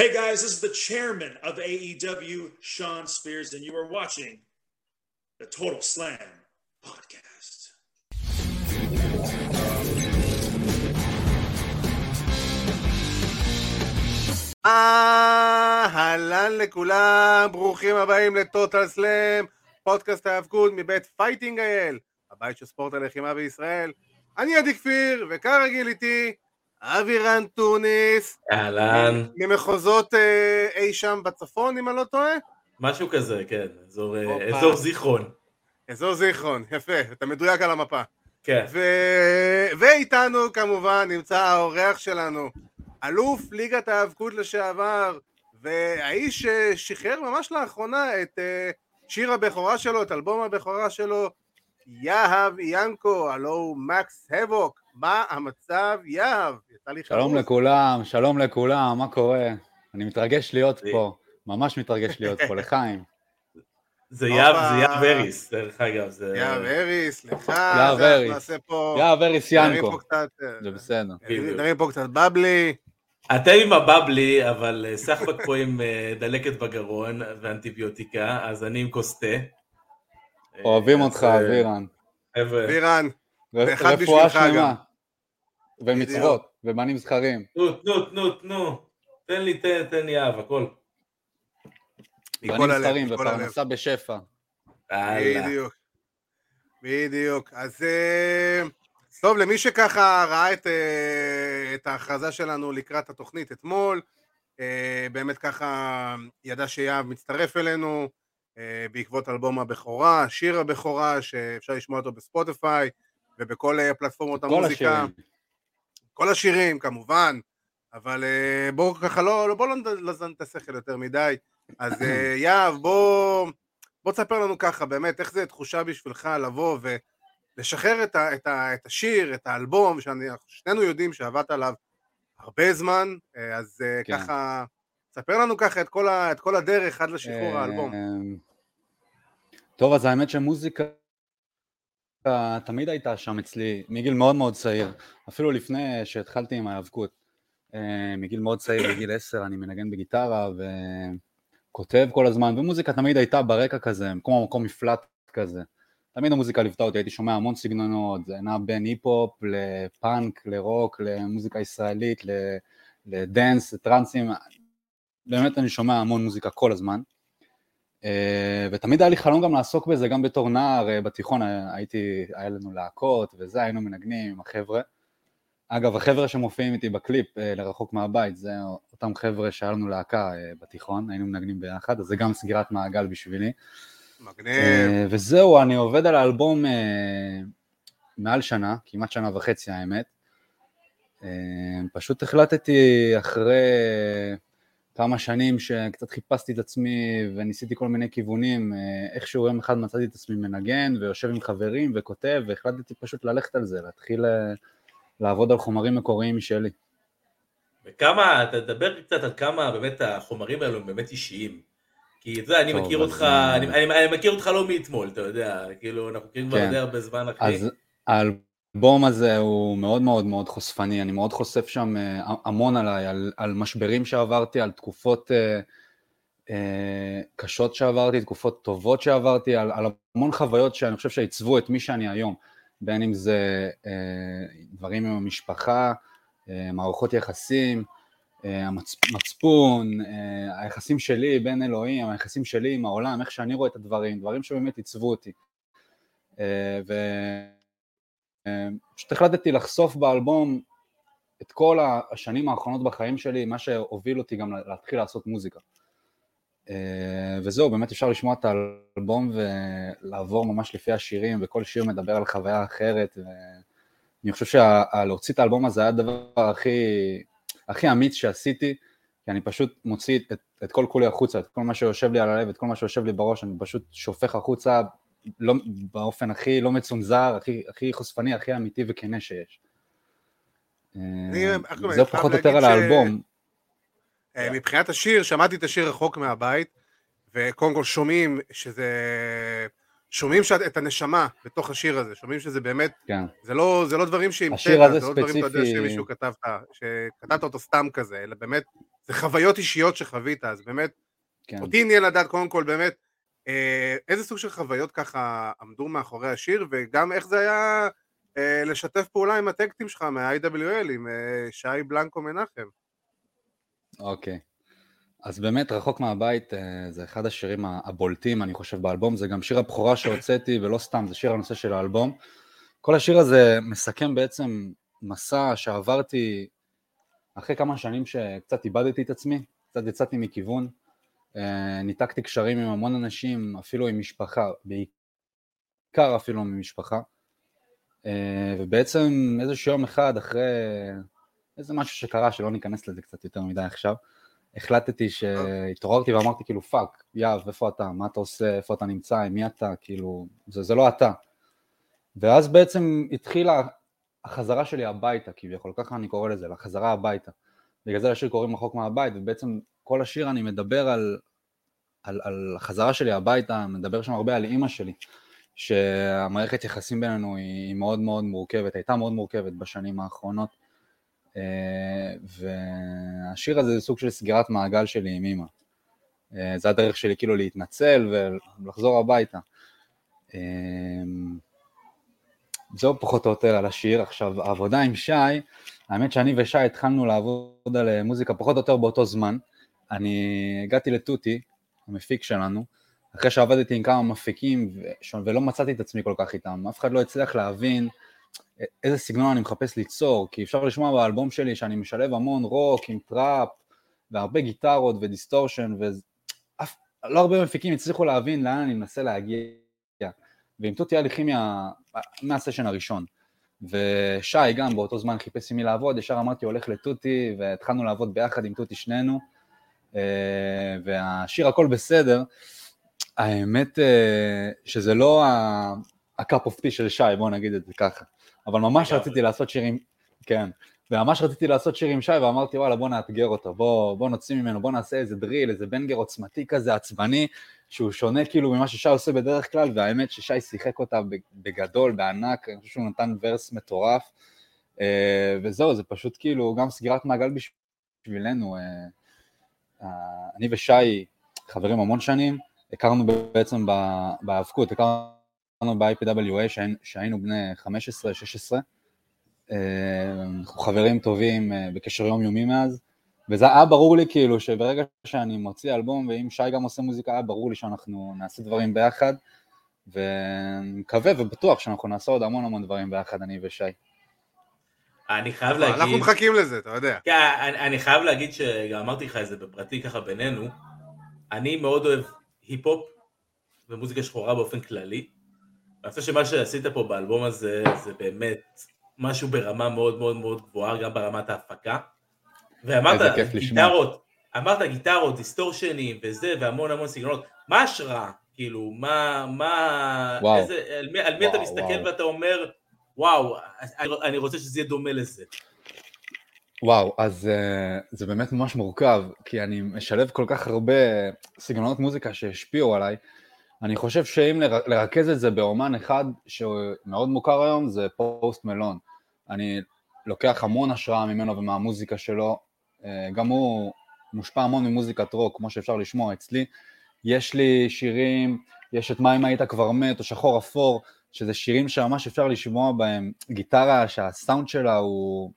Hey guys, this is the chairman of AEW, Sean Spears, and you are watching the Total Slam podcast. אהלן לכולם, ברוכים הבאים לטוטל סלאם, פודקאסט ההאבקות מבית פייטינג אייל, הבית של ספורט הלחימה בישראל. אני עדי כפיר, וכרגיל איתי אבירן טוניס. אהלן. ממחוזות אה, אי שם בצפון, אם אני לא טועה? משהו כזה, כן. אזור, אה, אזור זיכרון. אזור זיכרון, יפה, אתה מדויק על המפה. כן. ו... ואיתנו כמובן נמצא האורח שלנו, אלוף ליגת ההאבקות לשעבר, והאיש ששחרר ממש לאחרונה את uh, שיר הבכורה שלו, את אלבום הבכורה שלו, יהב ינקו, הלו הוא מקס הבוק, מה המצב יהב? יצא לי שלום חרוז. לכולם, שלום לכולם, מה קורה? אני מתרגש להיות פה, ממש מתרגש להיות פה, לחיים. זה הופה. יאב, זה יאב אריס, דרך אגב. זה... יהב אריס, לך, יהב זה אריס. נעשה פה, יאב אריס ינקו, אה, זה בסדר. בדיוק. נרים פה קצת בבלי, אתם עם הבבלי, אבל אה, סחבק פה עם אה, דלקת בגרון ואנטיביוטיקה, אז אני עם כוס תה. אוהבים אז, אותך, אה, אבירן. חבר'ה, בירן, ר- ואחד רפואה בשבילך גם. ומצוות, ובנים זכרים. תנו, תנו, תנו, תנו. תן לי תה, תן לי יאב, הכל. בנים הלב, זכרים. ופרנסה בשפע. בדיוק. בדיוק. אז אה, טוב, למי שככה ראה את, אה, את ההכרזה שלנו לקראת התוכנית אתמול, אה, באמת ככה ידע שיהב מצטרף אלינו בעקבות אלבום הבכורה, שיר הבכורה, שאפשר לשמוע אותו בספוטיפיי ובכל פלטפורמות כל המוזיקה. השירים. כל השירים כמובן, אבל אה, בואו ככה לא, לא- בואו לא נזן את השכל יותר מדי. אז אה, יהב, בוא, בוא תספר לנו ככה, באמת, איך זה תחושה בשבילך לבוא ולשחרר את, ה, את, ה, את השיר, את האלבום, ששנינו יודעים שעבדת עליו הרבה זמן, אה, אז כן. ככה, ספר לנו ככה את כל, ה, את כל הדרך עד לשחרור האלבום. טוב, אז האמת שמוזיקה תמיד הייתה שם אצלי, מגיל מאוד מאוד צעיר, אפילו לפני שהתחלתי עם ההיאבקות. אה, מגיל מאוד צעיר, בגיל עשר, אני מנגן בגיטרה וכותב כל הזמן, ומוזיקה תמיד הייתה ברקע כזה, כמו מקום מפלט כזה. תמיד המוזיקה ליוותה אותי, הייתי שומע המון סגנונות, זה נע בין היפ-הופ לפאנק, לרוק, למוזיקה ישראלית, לדנס, לטרנסים, באמת אני שומע המון מוזיקה כל הזמן. אה, ותמיד היה לי חלום גם לעסוק בזה, גם בתור נער אה, בתיכון, אה, הייתי, היה לנו להקות וזה, היינו מנגנים עם החבר'ה. אגב, החבר'ה שמופיעים איתי בקליפ לרחוק מהבית, זה אותם חבר'ה שהיה לנו להקה בתיכון, היינו מנגנים ביחד, אז זה גם סגירת מעגל בשבילי. מגניב. וזהו, אני עובד על האלבום מעל שנה, כמעט שנה וחצי האמת. פשוט החלטתי אחרי כמה שנים שקצת חיפשתי את עצמי וניסיתי כל מיני כיוונים, אה, איכשהו יום אחד מצאתי את עצמי מנגן ויושב עם חברים וכותב, והחלטתי פשוט ללכת על זה, להתחיל אה, לעבוד על חומרים מקוריים משלי. וכמה, תדבר קצת על כמה באמת החומרים האלו הם באמת אישיים. כי אתה יודע, אני מכיר אותך, אה, אני, אני, אני מכיר אותך לא מאתמול, אתה יודע, כאילו, אנחנו מכירים כבר כן. די הרבה זמן, אחי. אז האלבום הזה הוא מאוד מאוד מאוד חושפני, אני מאוד חושף שם אה, המון עליי, על, על משברים שעברתי, על תקופות אה, אה, קשות שעברתי, תקופות טובות שעברתי, על, על המון חוויות שאני חושב שעיצבו את מי שאני היום, בין אם זה אה, דברים עם המשפחה, אה, מערכות יחסים, אה, המצ- מצפון, אה, היחסים שלי בין אלוהים, היחסים שלי עם העולם, איך שאני רואה את הדברים, דברים שבאמת עיצבו אותי. אה, ו... אה, פשוט החלטתי לחשוף באלבום את כל השנים האחרונות בחיים שלי, מה שהוביל אותי גם להתחיל לעשות מוזיקה. אה, וזהו, באמת אפשר לשמוע את האלבום ולעבור ממש לפי השירים, וכל שיר מדבר על חוויה אחרת, ואני חושב שלהוציא את האלבום הזה היה הדבר הכי, הכי אמיץ שעשיתי, כי אני פשוט מוציא את, את כל כולי החוצה, את כל מה שיושב לי על הלב, את כל מה שיושב לי בראש, אני פשוט שופך החוצה לא, באופן הכי לא מצונזר, הכי, הכי חושפני, הכי אמיתי וכנה שיש. אה, זה פחות או יותר על האלבום. אה, מבחינת השיר, שמעתי את השיר רחוק מהבית, וקודם כל שומעים שזה שומעים שאת, את הנשמה בתוך השיר הזה, שומעים שזה באמת, כן. זה לא, זה לא דברים שהמצאת, השיר הזה זה לא דברים, אתה יודע, ספציפי- שמישהו כתב, שכתבת אותו סתם כזה, אלא באמת, זה חוויות אישיות שחווית, אז באמת, כן. אותי עניין לדעת קודם כל באמת, איזה סוג של חוויות ככה עמדו מאחורי השיר, וגם איך זה היה אה, לשתף פעולה עם הטקטים שלך מה-IWL, עם אה, שי בלנקו מנחם. אוקיי. אז באמת, רחוק מהבית אה, זה אחד השירים הבולטים, אני חושב, באלבום. זה גם שיר הבכורה שהוצאתי, ולא סתם, זה שיר הנושא של האלבום. כל השיר הזה מסכם בעצם מסע שעברתי אחרי כמה שנים שקצת איבדתי את עצמי, קצת יצאתי מכיוון. אה, ניתקתי קשרים עם המון אנשים, אפילו עם משפחה, בעיקר אפילו ממשפחה. אה, ובעצם איזשהו יום אחד אחרי איזה משהו שקרה, שלא ניכנס לזה קצת יותר מדי עכשיו, החלטתי שהתעוררתי ואמרתי כאילו fuck, יהב, איפה אתה, מה אתה עושה, איפה אתה נמצא, עם מי אתה, כאילו, זה, זה לא אתה. ואז בעצם התחילה החזרה שלי הביתה כביכול, ככה אני קורא לזה, לחזרה הביתה. בגלל זה לשיר קוראים רחוק מהבית, ובעצם כל השיר אני מדבר על, על, על החזרה שלי הביתה, מדבר שם הרבה על אימא שלי, שהמערכת יחסים בינינו היא, מאוד מאוד מורכבת, הייתה מאוד מורכבת בשנים האחרונות, אה, והשיר הזה זה סוג של סגירת מעגל שלי עם אימא. אה, זה הדרך שלי כאילו להתנצל ולחזור הביתה. אה, זהו פחות או יותר על השיר. עכשיו, העבודה עם שי, האמת שאני ושי התחלנו לעבוד על מוזיקה פחות או יותר באותו זמן. אני הגעתי לתותי, המפיק שלנו, אחרי שעבדתי עם כמה מפיקים ו- ולא מצאתי את עצמי כל כך איתם, אף אחד לא הצליח להבין איזה סגנון אני מחפש ליצור, כי אפשר לשמוע באלבום שלי שאני משלב המון רוק עם טראפ והרבה גיטרות ו distortion ולא הרבה מפיקים הצליחו להבין לאן אני מנסה להגיע. ועם תותי היה לי כימיה מהסשן הראשון. ושי גם באותו זמן חיפש עם מי לעבוד, ישר אמרתי הולך לתותי והתחלנו לעבוד ביחד עם תותי שנינו. אה, והשיר הכל בסדר, האמת אה, שזה לא ה-cup of tea של שי, בואו נגיד את זה ככה. אבל ממש רציתי לעשות שיר עם, כן, וממש רציתי לעשות שיר עם שי ואמרתי וואלה בוא נאתגר אותו, בוא, בוא נוציא ממנו, בוא נעשה איזה דריל, איזה בנגר עוצמתי כזה, עצבני, שהוא שונה כאילו ממה ששי עושה בדרך כלל, והאמת ששי שיחק אותה בגדול, בענק, אני חושב שהוא נתן ורס מטורף, אה, וזהו, זה פשוט כאילו גם סגירת מעגל בשבילנו. אני ושי חברים המון שנים, הכרנו בעצם בהאבקות, הכרנו ב-IPWA שהיינו בני 15-16, אנחנו חברים טובים בקשר יומיומי מאז, וזה היה ברור לי כאילו שברגע שאני מוציא אלבום ואם שי גם עושה מוזיקה היה ברור לי שאנחנו נעשה דברים ביחד, ומקווה ובטוח שאנחנו נעשה עוד המון המון דברים ביחד, אני ושי. אני חייב להגיד... אנחנו מחכים לזה, אתה יודע. כן, אני, אני חייב להגיד שגם אמרתי לך את זה בפרטי ככה בינינו, אני מאוד אוהב היפ-הופ ומוזיקה שחורה באופן כללי. אני חושב שמה שעשית פה באלבום הזה זה באמת משהו ברמה מאוד מאוד מאוד גבוהה, גם ברמת ההפקה. ואמרת גיטרות, אמרת גיטרות, דיסטורשנים וזה, והמון המון סגנונות. מה השראה? כאילו, מה, מה, וואו. איזה, על מי, על מי וואו, אתה מסתכל וואו. ואתה אומר, וואו, אני, רוצה שזה יהיה דומה לזה. וואו, אז uh, זה באמת ממש מורכב, כי אני משלב כל כך הרבה סגנונות מוזיקה שהשפיעו עליי. אני חושב שאם לר- לרכז את זה באומן אחד שמאוד מוכר היום, זה פוסט מלון. אני לוקח המון השראה ממנו ומהמוזיקה שלו, uh, גם הוא מושפע המון ממוזיקת רוק, כמו שאפשר לשמוע אצלי. יש לי שירים, יש את מה אם היית כבר מת, או שחור אפור, שזה שירים שממש אפשר לשמוע בהם גיטרה שהסאונד שלה הוא,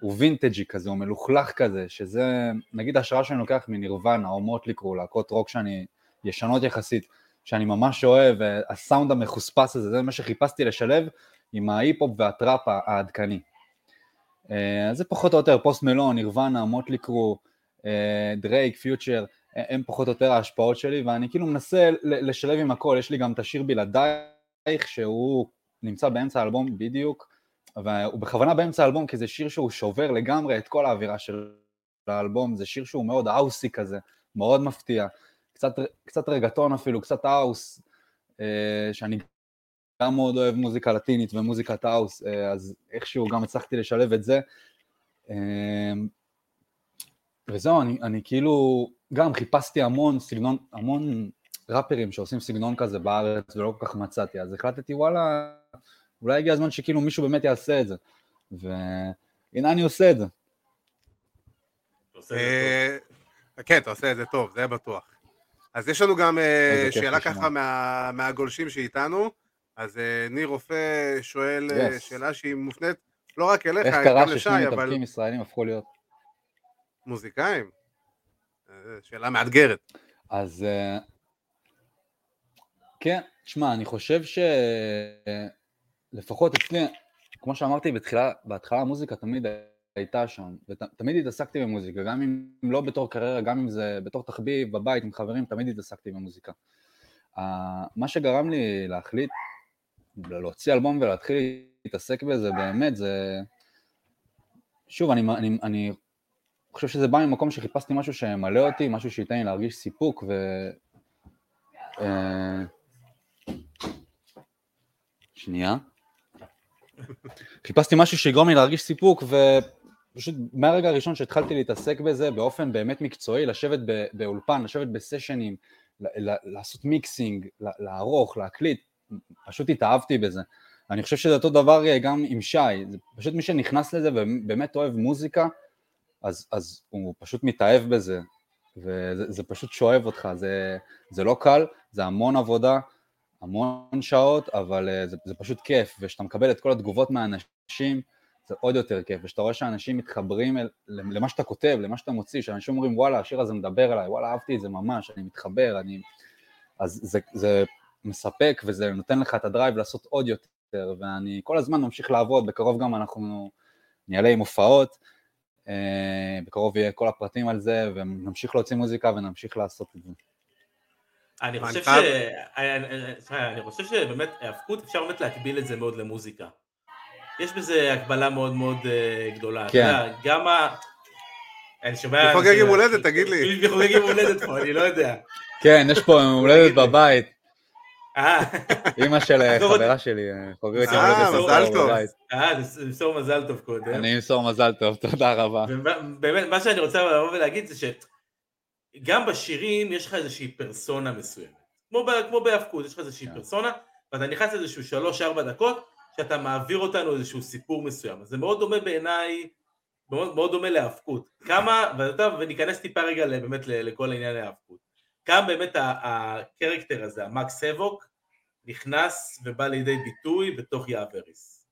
הוא וינטג'י כזה, הוא מלוכלך כזה, שזה נגיד השראה שאני לוקח מנירוונה או מוטליקרו, להקות רוק שאני, ישנות יחסית, שאני ממש אוהב, הסאונד המחוספס הזה, זה מה שחיפשתי לשלב עם ההיפ-הופ והטראפ העדכני. אה, זה פחות או יותר Post Malone, Nirvana, Mötley Crüe, Drake, Future, הם פחות או יותר ההשפעות שלי, ואני כאילו מנסה לשלב עם הכל, יש לי גם את השיר בלעדייך, שהוא נמצא באמצע האלבום בדיוק, והוא בכוונה באמצע האלבום, כי זה שיר שהוא שובר לגמרי את כל האווירה של האלבום, זה שיר שהוא מאוד האוסי כזה, מאוד מפתיע, קצת, קצת רגטון אפילו, קצת house, אה, שאני גם מאוד אוהב מוזיקה לטינית ומוזיקת house, אה, אז איכשהו גם הצלחתי לשלב את זה. אה, וזהו, אני, אני כאילו גם חיפשתי המון סגנון, המון ראפרים שעושים סגנון כזה בארץ ולא כל כך מצאתי, אז החלטתי וואלה, אולי הגיע הזמן שכאילו מישהו באמת יעשה את זה. והנה אני עושה את זה. אה, כן, אתה עושה את זה טוב, זה בטוח. אז יש לנו גם אה, שאלה ככה מהגולשים שאיתנו, אז אה, ניר רופא שואל שאלה שהיא מופנית לא רק אליך, גם לשי, אבל... איך קרה ששני מתאבקים ישראלים הפכו להיות? מוזיקאים? שאלה מאתגרת. אז כן, שמע, אני חושב שלפחות אצלי, כמו שאמרתי בתחילה, בהתחלה המוזיקה תמיד הייתה שם, ותמיד התעסקתי במוזיקה, גם אם לא בתור קריירה, גם אם זה בתור תחביב, בבית, עם חברים, תמיד התעסקתי במוזיקה. מה שגרם לי להחליט, להוציא אלבום ולהתחיל להתעסק בזה באמת, זה... שוב, אני, אני, אני חושב שזה בא ממקום שחיפשתי משהו שימלא אותי, משהו שייתן לי להרגיש סיפוק, ו... שנייה. חיפשתי משהו שיגרום לי להרגיש סיפוק, ופשוט מהרגע הראשון שהתחלתי להתעסק בזה באופן באמת מקצועי, לשבת באולפן, לשבת בסשנים, לעשות מיקסינג, לערוך, להקליט, פשוט התאהבתי בזה. אני חושב שזה אותו דבר אה, גם עם שי, זה פשוט מי שנכנס לזה ובאמת אוהב מוזיקה, אז, אז הוא פשוט מתאהב בזה, וזה פשוט שואב אותך, זה, זה לא קל, זה המון עבודה, המון שעות, אבל uh, זה, זה פשוט כיף, וכשאתה מקבל את כל התגובות מהאנשים, זה עוד יותר כיף, וכשאתה רואה שאנשים מתחברים אל, למה שאתה כותב, למה שאתה מוציא, שאנשים אומרים וואלה השיר הזה מדבר אליי, וואלה אהבתי את זה ממש, אני מתחבר, אני... אז זה, זה מספק וזה נותן לך את הדרייב לעשות עוד יותר, ואני כל הזמן ממשיך לעבוד, בקרוב גם אנחנו נעלה עם הופעות, אה, בקרוב יהיה כל הפרטים על זה, ונמשיך להוציא מוזיקה ונמשיך לעשות את זה. אני חושב ש... אני חושב שבאמת, האבקות אפשר באמת להקביל את זה מאוד למוזיקה. יש בזה הקבלה מאוד מאוד אה, גדולה. כן. גם ה... אני שומע... מי חוגג יום הולדת, תגיד לי. מי חוגג יום הולדת פה, אני לא יודע. כן, יש פה יום הולדת בבית. אה. אימא של אה, חברה שלי חוגגת יום הולדת מזל טוב. אה, למסור מזל טוב קודם. אני אמסור מזל טוב, תודה רבה. באמת, מה שאני רוצה לבוא ולהגיד זה ש... גם בשירים יש לך איזושהי פרסונה מסוימת. כמו, כמו בהאבקות, יש לך איזושהי כן. פרסונה, ואתה נכנס לאיזשהו שלוש-ארבע דקות, שאתה מעביר אותנו איזשהו סיפור מסוים. אז זה מאוד דומה בעיניי, מאוד, מאוד דומה להאבקות. כמה, ואתה, וניכנס טיפה רגע באמת לכל העניין ההאבקות. כמה באמת הקרקטר הזה, המקס אבוק, נכנס ובא לידי ביטוי בתוך יאבריס.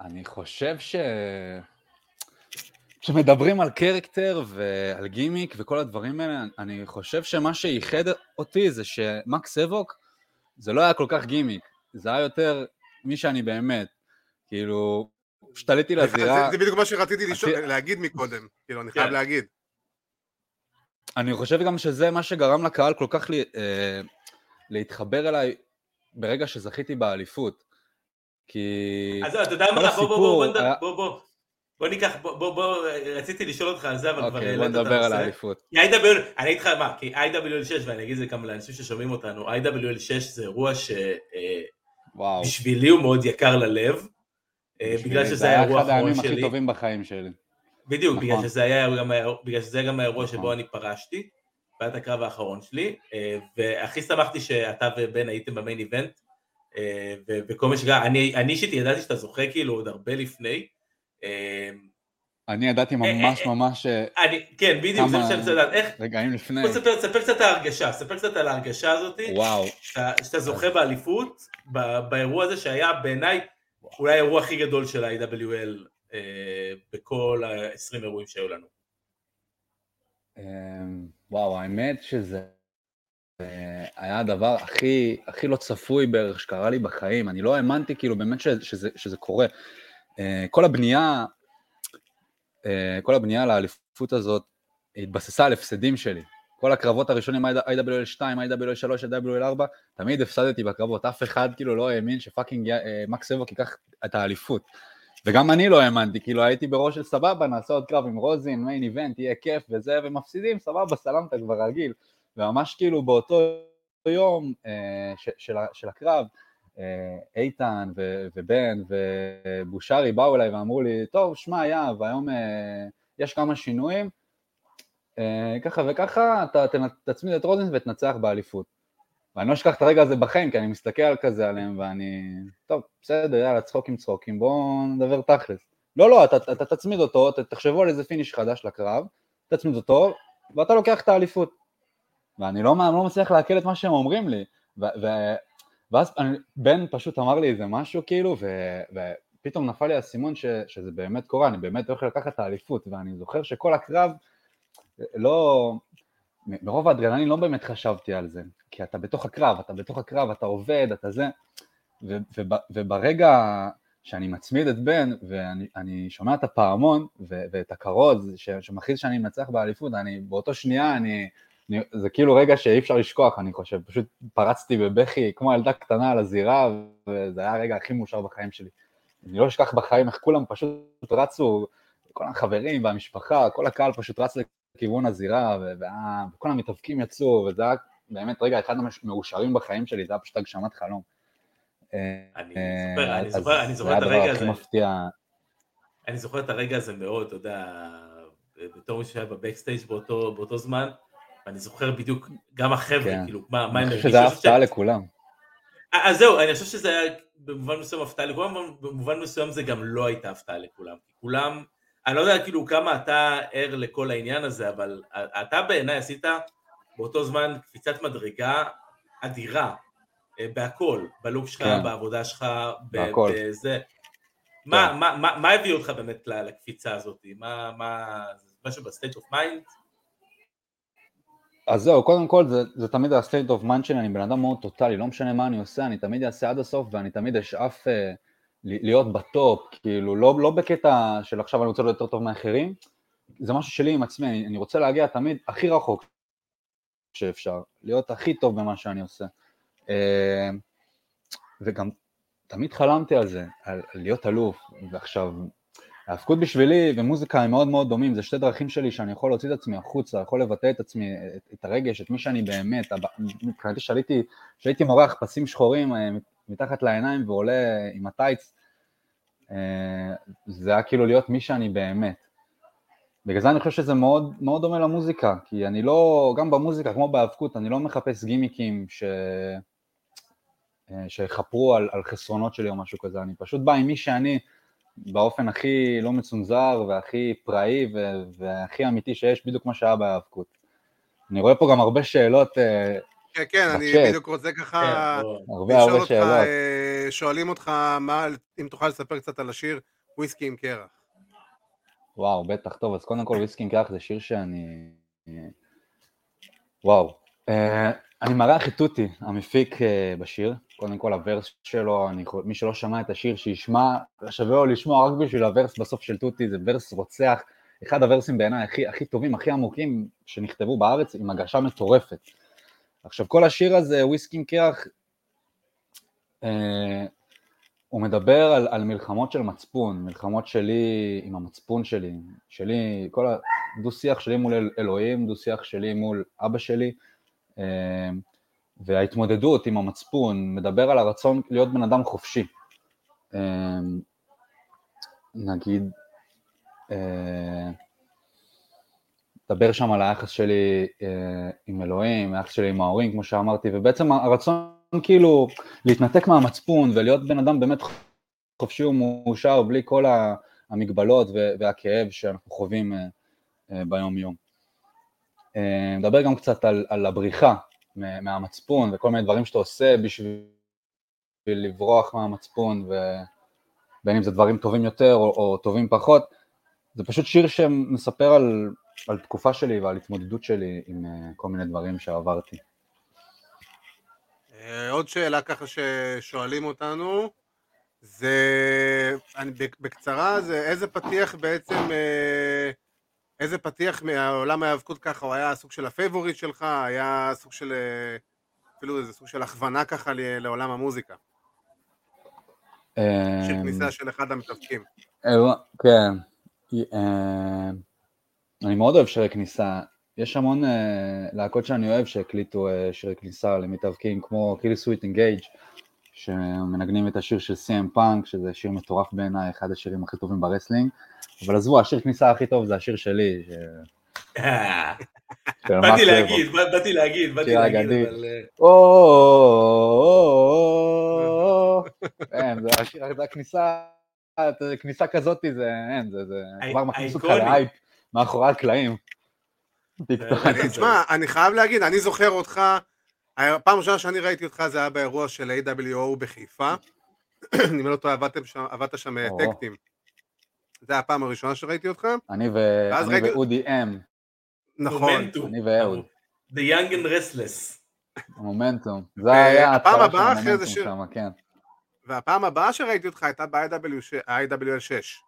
אני חושב ש... כשמדברים על קרקטר ועל גימיק וכל הדברים האלה, אני חושב שמה שייחד אותי זה שמקס אבוק זה לא היה כל כך גימיק, זה היה יותר מי שאני באמת. כאילו, פשוט עליתי לזירה... זה בדיוק מה שרציתי להגיד מקודם, כאילו, אני חייב כן. להגיד. אני חושב גם שזה מה שגרם לקהל כל כך אה, להתחבר אליי ברגע שזכיתי באליפות. כי... אז אתה יודע מה, בוא בוא בוא בוא בוא ניקח, בוא, בוא, בוא, רציתי לשאול אותך על זה, אבל כבר העלית את הנושא. אוקיי, בוא נדבר על האליפות. אני אגיד לך מה, כי IWL6, ואני אגיד את זה כמה לאנשים ששומעים אותנו, IWL6 זה אירוע שבשבילי אה, הוא מאוד יקר ללב, אה, בגלל שזה היה האירוע האחרון שלי. זה היה אחד הימים הכי טובים בחיים שלי. בדיוק, בגלל נכון. שזה היה גם, בגלל שזה גם האירוע שבו נכון. אני פרשתי, והיה הקרב האחרון שלי, אה, והכי שמחתי שאתה ובן הייתם במיין איבנט, וכל מה שקרה, אני אישית ידעתי שאתה זוכה כאילו עוד הרבה לפני, אני ידעתי אה, ממש אה, ממש... אה, אני, כן, בדיוק, זה מה שאני רוצה לדעת. איך... רגעים לפני. בוא ספר, קצת על ההרגשה, ספר קצת על ההרגשה הזאת. וואו. שאתה, שאתה זוכה באליפות, באירוע הזה שהיה בעיניי אולי האירוע הכי גדול של ה-AWL אה, בכל ה-20 אירועים שהיו לנו. אמ, וואו, האמת שזה היה הדבר הכי, הכי לא צפוי בערך שקרה לי בחיים. אני לא האמנתי כאילו באמת שזה, שזה קורה. אה, כל הבנייה, אה, כל הבנייה לאליפות הזאת התבססה על הפסדים שלי. כל הקרבות הראשונים, IWL 2, IWL 3, IWL 4, תמיד הפסדתי בקרבות, אף אחד כאילו לא האמין שפאקינג אה, מקס אבוק ייקח את האליפות. וגם אני לא האמנתי, כאילו הייתי בראש של סבבה, נעשה עוד קרב עם רוזין, מיין איבנט, יהיה כיף וזה, ומפסידים, סבבה, סלמת כבר רגיל. וממש כאילו באותו יום אה, ש, של, של הקרב, איתן ו- ובן ובושרי באו אליי ואמרו לי, טוב, שמע, יהב, היום אה, יש כמה שינויים, אה, ככה וככה, אתה תצמיד את רוזנס ותנצח באליפות. ואני לא אשכח את הרגע הזה בחיים, כי אני מסתכל כזה עליהם, ואני, טוב, בסדר, יאללה, צחוקים צחוקים, בואו נדבר תכלס. לא, לא, אתה, אתה, תצמיד אותו, תחשבו על איזה finish חדש לקרב, תצמיד אותו, ואתה לוקח את האליפות. ואני לא, לא מצליח לעכל את מה שהם אומרים לי. ו, ואז אני, בן פשוט אמר לי איזה משהו כאילו, ו, ופתאום נפל לי האסימון שזה באמת קורה, אני באמת הולך לקחת את האליפות, ואני זוכר שכל הקרב, לא, מרוב האדרנלין לא באמת חשבתי על זה, כי אתה בתוך הקרב, אתה בתוך הקרב, אתה עובד, אתה זה, ו, ו, וברגע שאני מצמיד את בן ואני שומע את הפעמון ו, ואת הכרוז שמכריז שאני מנצח באליפות, אני באותו שנייה, אני, זה כאילו רגע שאי אפשר לשכוח, אני חושב, פשוט פרצתי בבכי כמו ילדה קטנה על הזירה, וזה היה הרגע הכי מאושר בחיים שלי. אני לא אשכח בחיים איך כולם פשוט רצו, כל החברים והמשפחה, כל הקהל פשוט רץ לכיוון הזירה, וכל המתאבקים יצאו, וזה היה באמת רגע אחד המאושרים בחיים שלי, זה היה פשוט הגשמת חלום. אני זוכר, אני זוכר, אני את הרגע הזה. מפתיע. אני זוכר את הרגע הזה מאוד, אתה יודע, בתור מי שהיה בבקסטייג' באותו, באותו זמן, ואני זוכר בדיוק, גם החבר'ה, כן. כאילו, מה, מה הם הרגישו. אני חושב שזה הפתעה לכולם. אז זהו, אני חושב שזה היה במובן מסוים הפתעה לכולם, במובן מסוים זה גם לא הייתה הפתעה לכולם. כולם, אני לא יודע כאילו כמה אתה ער לכל העניין הזה, אבל אתה בעיניי עשית באותו זמן קפיצת מדרגה אדירה אה, בהכל, בלוק שלך, כן. בעבודה שלך, בהכל. בזה. מה, כן. מה, מה, מה הביא אותך באמת לקפיצה הזאת? מה, מה, משהו ב state of mind? אז זהו, קודם כל זה, זה תמיד ה-state of mind שלי, אני בן אדם מאוד טוטאלי, לא משנה מה אני עושה, אני תמיד אעשה עד הסוף ואני תמיד אשאף אה, להיות ב top, כאילו לא, לא בקטע של עכשיו אני רוצה להיות יותר טוב מאחרים, זה משהו שלי עם עצמי, אני, אני רוצה להגיע תמיד הכי רחוק שאפשר, להיות הכי טוב במה שאני עושה. אה, וגם תמיד חלמתי על זה, על להיות אלוף, ועכשיו, ההאבקות בשבילי ומוזיקה הם מאוד מאוד דומים, זה שתי דרכים שלי שאני יכול להוציא את עצמי החוצה, יכול לבטא את עצמי, את, את הרגש, את מי שאני באמת, מבחינתי שהייתי, שהייתי מורח פסים שחורים אה, מתחת לעיניים ועולה עם הטייץ, אה, זה היה כאילו להיות מי שאני באמת. בגלל זה אני חושב שזה מאוד, מאוד דומה למוזיקה, כי אני לא, גם במוזיקה כמו בהאבקות, אני לא מחפש גימיקים ש... אה, שיכפרו על, על חסרונות שלי או משהו כזה, אני פשוט בא עם מי שאני באופן הכי לא מצונזר והכי פראי והכי אמיתי שיש, בדיוק כמו שהיה בהאבקות. אני רואה פה גם הרבה שאלות אה, כן, כן, אני בדיוק רוצה ככה כן, הרבה הרבה שאלות. אה, שואלים אותך מה, אם תוכל לספר קצת על השיר וויסקי עם קרח. וואו, בטח, טוב, אז קודם כל וויסקי עם קרח זה שיר שאני... וואו. אני מארח את תותי, המפיק בשיר, קודם כל הוורס שלו, אני, מי שלא שמע את השיר שישמע, שווה לו לשמוע רק בשביל הוורס בסוף של תותי, זה וורס רוצח, אחד הוורסים בעיניי הכי, הכי טובים, הכי עמוקים שנכתבו בארץ, עם הגשה מטורפת. עכשיו כל השיר הזה, וויסקי עם קרח, אה, הוא מדבר על, על מלחמות של מצפון, מלחמות שלי עם המצפון שלי, שלי, כל הדו-שיח שלי מול אלוהים, דו-שיח שלי מול אבא שלי, אה, וההתמודדות עם המצפון, מדבר על הרצון להיות בן אדם חופשי. אמ, נגיד, אה, מדבר שם על היחס שלי אה, עם אלוהים, היחס שלי עם ההורים, כמו שאמרתי, ובעצם הרצון כאילו להתנתק מהמצפון ולהיות בן אדם באמת חופשי ומאושר בלי כל המגבלות והכאב שאנחנו חווים אה, ביום יום. מדבר גם קצת על, על הבריחה, מהמצפון וכל מיני דברים שאתה עושה בשביל לברוח מהמצפון ובין אם זה דברים טובים יותר או, או טובים פחות זה פשוט שיר שמספר על, על תקופה שלי ועל התמודדות שלי עם uh, כל מיני דברים שעברתי. אה, עוד שאלה ככה ששואלים אותנו זה, אני, בקצרה, זה איזה פתיח בעצם אה, איזה פתיח מעולם ההיאבקות ככה, הוא היה סוג של ה favorite שלך, היה סוג של, אה, אפילו איזה סוג של הכוונה ככה לעולם המוזיקה. של אמ, כניסה של אחד המתאבקים. כן, אה, אני מאוד אוהב שירי כניסה. יש המון אה, להקות שאני אוהב שהקליטו שירי כניסה למתאבקים, כמו Killswitch Engage שמנגנים את השיר של CM Punk, שזה שיר מטורף בעיניי, אחד השירים הכי טובים ב wrestling, אבל עזבו, השיר כניסה הכי טוב זה השיר שלי, של באתי להגיד, באתי להגיד, באתי להגיד. אבל... אה, או, אין, זה השיר- זה הכניסה, כניסה כזאת, זה אין, זה כבר מכניס אותך. להייפ מאחורי הקלעים. תשמע, אני חייב להגיד, אני זוכר אותך, הפעם הראשונה שאני ראיתי אותך זה היה באירוע של AWO בחיפה. אם לא טועה, עבדת שם. טקטים. זה הפעם הראשונה שראיתי אותך. אני ואודי אם, נכון. מומנטום. אני ואהוד, The Young and Restless. המומנטום. זה היה הפעם הבאה אחרי זה שם, כן. והפעם הבאה שראיתי אותך הייתה ב-IWL 6,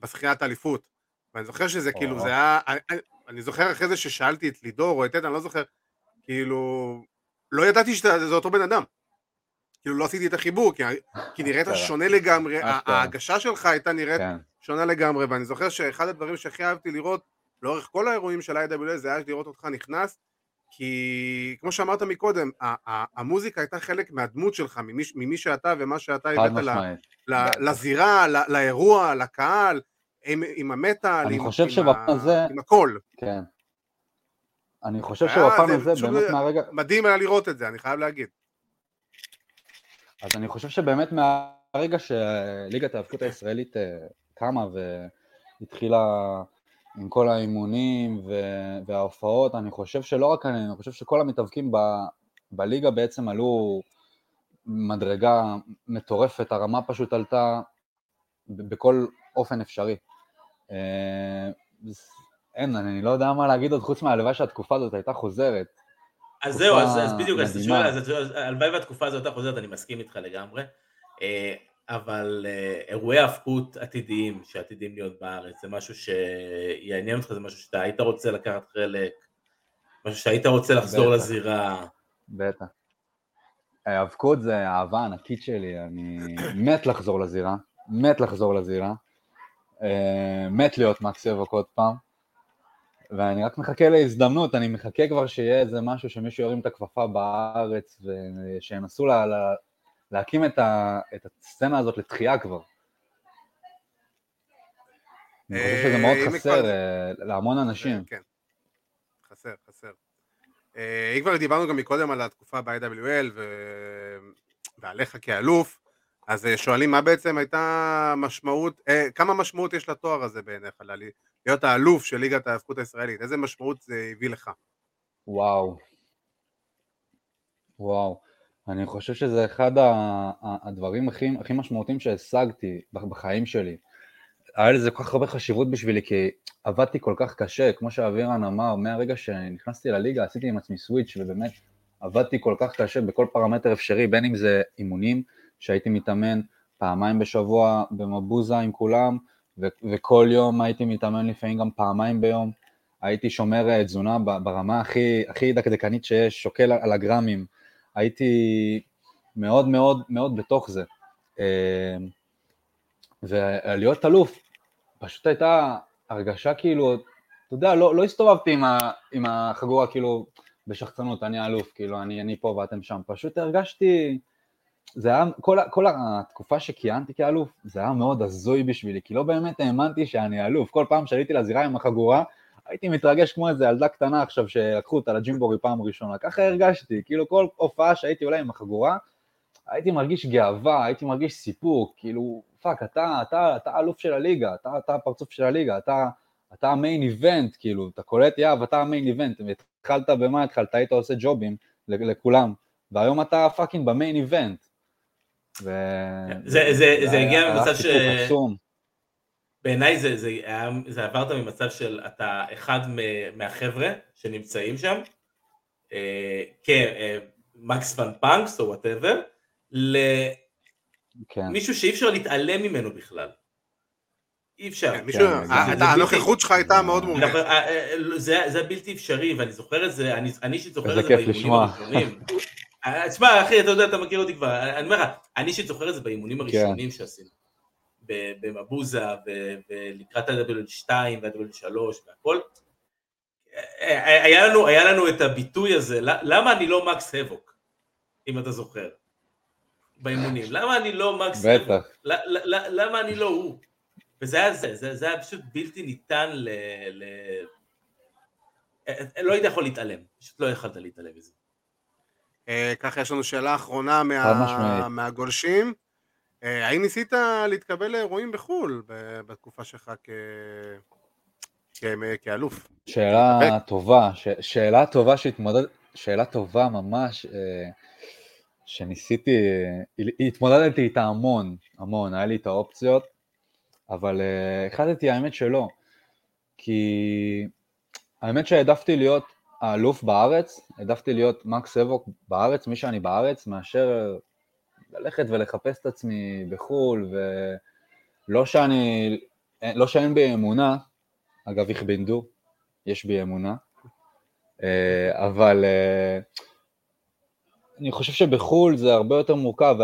בזכיית האליפות. ואני זוכר שזה. כאילו, זה היה... אני זוכר אחרי זה ששאלתי את לידור או את עדן, אני לא זוכר, כאילו... לא ידעתי שזה אותו בן אדם. כאילו לא עשיתי את החיבור, כי, כי נראית אשכרה. שונה לגמרי, אשכרה. ההגשה שלך הייתה נראית כן. שונה לגמרי, ואני זוכר שאחד הדברים שהכי אהבתי לראות לאורך כל האירועים של ה-IWL זה היה לראות אותך נכנס, כי כמו שאמרת מקודם, המוזיקה הייתה חלק מהדמות שלך, ממי, ממי שאתה ומה שאתה הבאת ל- משמעית. ל- לזירה, ל- לאירוע, לקהל, עם, עם המטאל, עם, ה- עם הכל. כן. אני חושב שבפעם זה הזה, פשוט- באמת מהרגע, מדהים היה לראות את זה, אני חייב להגיד. אז אני חושב שבאמת מהרגע שליגת ההאבקות הישראלית אה, קמה והתחילה עם כל האימונים וההופעות, אני חושב שלא רק אני, אני חושב שכל המתאבקים ב- בליגה בעצם עלו מדרגה מטורפת, הרמה פשוט עלתה בכל אופן אפשרי. אה, אין, אני לא יודע מה להגיד עוד חוץ מהלוואי שהתקופה הזאת הייתה חוזרת. אז זהו, אז, אז בדיוק, אז שואל, הלוואי והתקופה הזאת הייתה חוזרת, אני מסכים איתך לגמרי, אה, אבל אה, אירועי האבקות עתידיים שעתידים להיות בארץ, זה משהו שיעניין אותך, זה משהו שאתה היית רוצה לקחת חלק, משהו שהיית רוצה לחזור בטח. לזירה, בטח. האבקות זה האהבה הענקית שלי, אני מת לחזור לזירה, מת לחזור לזירה, אה, מת להיות מקס יבוק עוד פעם, ואני רק מחכה להזדמנות, אני מחכה כבר שיהיה איזה משהו שמישהו ירים את הכפפה בארץ ושינסו לה, לה, להקים את, ה, את הסצנה הזאת לתחייה כבר. אני חושב שזה מאוד אה, חסר אה, להמון אנשים. כן, חסר, חסר. אה, אם כבר דיברנו גם מקודם על התקופה ב-IWL. ועליך כאלוף, אז אה, שואלים מה בעצם הייתה משמעות, אה, כמה משמעות יש לתואר הזה בעיניך, להיות האלוף של ליגת ההאבקות הישראלית, איזה משמעות זה הביא לך? וואו. וואו. אני חושב שזה אחד הדברים הכי, הכי משמעותיים שהשגתי בח- בחיים שלי. היה לזה כל כך הרבה חשיבות בשבילי, כי עבדתי כל כך קשה, כמו שאבירן אמר, מהרגע שנכנסתי לליגה עשיתי עם עצמי סוויץ', ובאמת עבדתי כל כך קשה בכל פרמטר אפשרי, בין אם זה אימונים, שהייתי מתאמן פעמיים בשבוע במבוזה עם כולם, ו- וכל יום הייתי מתאמן לפעמים גם פעמיים ביום. הייתי שומר אה, תזונה ברמה הכי, הכי דקדקנית שיש, שוקל על הגרמים, הייתי מאוד מאוד מאוד בתוך זה. אה, ולהיות אלוף, פשוט הייתה הרגשה כאילו, אתה יודע, לא, לא הסתובבתי עם, ה, עם החגורה כאילו בשחצנות, אני אלוף, כאילו אני, אני פה ואתם שם, פשוט הרגשתי, זה היה, כל, כל התקופה שכיהנתי כאלוף, זה היה מאוד הזוי בשבילי, כי לא באמת האמנתי שאני אלוף, כל פעם שעליתי לזירה עם החגורה, הייתי מתרגש כמו איזה ילדה קטנה עכשיו שלקחו אותה לג'ימבורי פעם ראשונה, ככה הרגשתי, כאילו כל הופעה שהייתי עולה עם החגורה, הייתי מרגיש גאווה, הייתי מרגיש סיפוק, כאילו, fuck, אתה, אתה, אתה האלוף של הליגה, אתה, אתה הפרצוף של הליגה, אתה, אתה ה main event, כאילו, אתה קולט יהב, אתה ה main event, והתחלת במה התחלת, היית עושה ג'ובים לכולם, והיום אתה fucking ב main event. ו... זה- זה- זה הגיע היה- ממצב ש- עצום. בעיניי זה, זה, היה, זה עברת ממצב של אתה אחד מהחבר'ה שנמצאים שם, אה, כמקס ון פאנקס או whatever, כן. למישהו שאי אפשר להתעלם ממנו בכלל. אי אפשר. כן, מישהו, זה- ה- זה אתה- הנוכחות שלך הייתה מאוד אה, אה, זה זה בלתי אפשרי, ואני זוכר את זה, אני אני אישית זוכר את זה באימונים. הראשונים. תשמע, אחי, אתה יודע, אתה מכיר אותי כבר, אני אומר לך, אני אישית זוכר את זה באימונים כן. הראשונים שעשינו. ב- במבוזה, ולקראת ה-W2 וה-W3 והכל. היה לנו, היה לנו את הביטוי הזה, "ל- למה אני לא מקס הבוק, אם אתה זוכר, באימונים, למה אני לא מקס הבוק? למה אני לא הוא? וזה היה זה, זה, זה היה פשוט בלתי ניתן ל... ל... לא היית יכול להתעלם, פשוט לא יכולת להתעלם מזה. אה, ככה יש לנו שאלה אחרונה מה. מהגולשים. אה, האם ניסית להתקבל לאירועים בחו"ל בתקופה שלך כ... כ... כאלוף? שאלה? טובה, ש... שאלה טובה שהתמודד... שאלה טובה ממש, אה, שניסיתי, התמודדתי איתה המון, המון, היה לי את האופציות, אבל החלטתי האמת שלא, כי האמת שהעדפתי להיות האלוף בארץ, העדפתי להיות מקס אבוק בארץ, מי שאני בארץ, מאשר ללכת ולחפש את עצמי בחו"ל, ולא שאני, לא שאין בי אמונה, אגב, הכבינדו, יש בי אמונה, אה, אבל אה, אני חושב שבחו"ל זה הרבה יותר מורכב,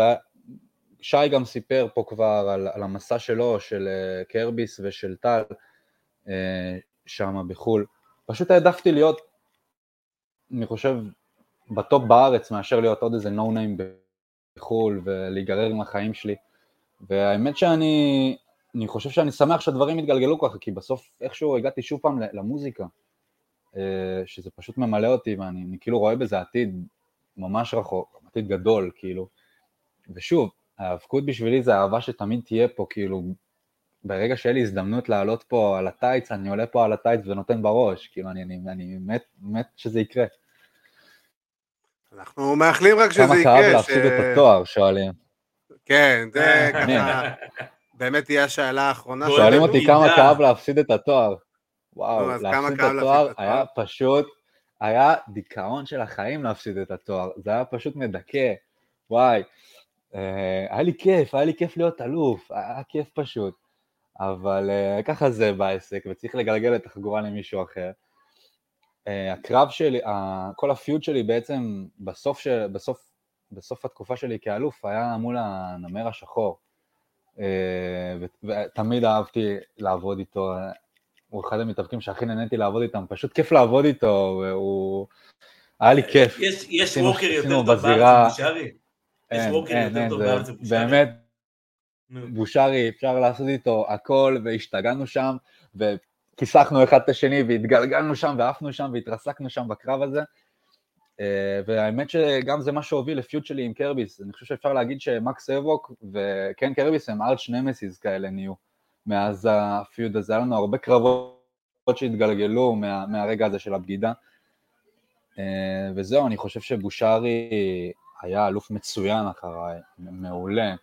שי גם סיפר פה כבר על, על המסע שלו, של אה, קרביס ושל טל, שם בחו"ל. פשוט העדפתי להיות, אני חושב, בטופ בארץ, מאשר להיות עוד איזה נו ניים בחו"ל ולהיגרר עם החיים שלי. והאמת שאני אני חושב שאני שמח שהדברים התגלגלו ככה, כי בסוף איכשהו הגעתי שוב פעם למוזיקה, אה, שזה פשוט ממלא אותי, ואני אני כאילו רואה בזה עתיד ממש רחוק, עתיד גדול, כאילו. ושוב, ההאבקות בשבילי זה אהבה שתמיד תהיה פה, כאילו, ברגע שיהיה לי הזדמנות לעלות פה על הטייץ, אני עולה פה על הטייץ ונותן בראש, כאילו, אני, אני, אני מת, מת שזה יקרה. אנחנו מאחלים רק שזה כמה יקרה. כאב להפסיד את התואר, שואלים. כן, זה מעניין. ככה, באמת תהיה השאלה האחרונה. שואלים. אותי כמה כאב להפסיד את התואר. וואו, כמה להפסיד את התואר היה? פשוט, היה דיכאון של החיים להפסיד את התואר, זה היה פשוט מדכא, וואי. אה, היה לי כיף, היה לי כיף להיות אלוף, היה כיף פשוט. אבל אה, ככה זה בעסק, וצריך לגלגל את החגורה למישהו אחר. אה, הקרב שלי, כל הפיוד שלי בעצם בסוף, ש, בסוף, בסוף התקופה שלי כאלוף היה מול הנמר השחור. אה, ו- ותמיד אהבתי לעבוד איתו, הוא אחד המתאבקים שהכי נהניתי לעבוד איתם, פשוט כיף לעבוד איתו, והוא... היה לי כיף. יש- יש ווקר יותר טוב בארץ מבושרי? יש ווקר יותר טוב בארץ מבושרי? באמת נו. בושרי, אפשר לעשות איתו הכל, והשתגענו שם, וכיסחנו אחד את השני, והתגלגלנו שם, ועפנו שם, והתרסקנו שם בקרב הזה. אה, והאמת שגם זה מה שהוביל לפיוט שלי עם קרביס. אני חושב שאפשר להגיד שמקס אבוק וקן קרביס הם ארץ' נמסיס כאלה נהיו, מאז הפיוט הזה. היה לנו הרבה קרבות שהתגלגלו מה, מהרגע הזה של הבגידה. אה, וזהו, אני חושב שבושרי היה אלוף מצוין אחריי, מעולה.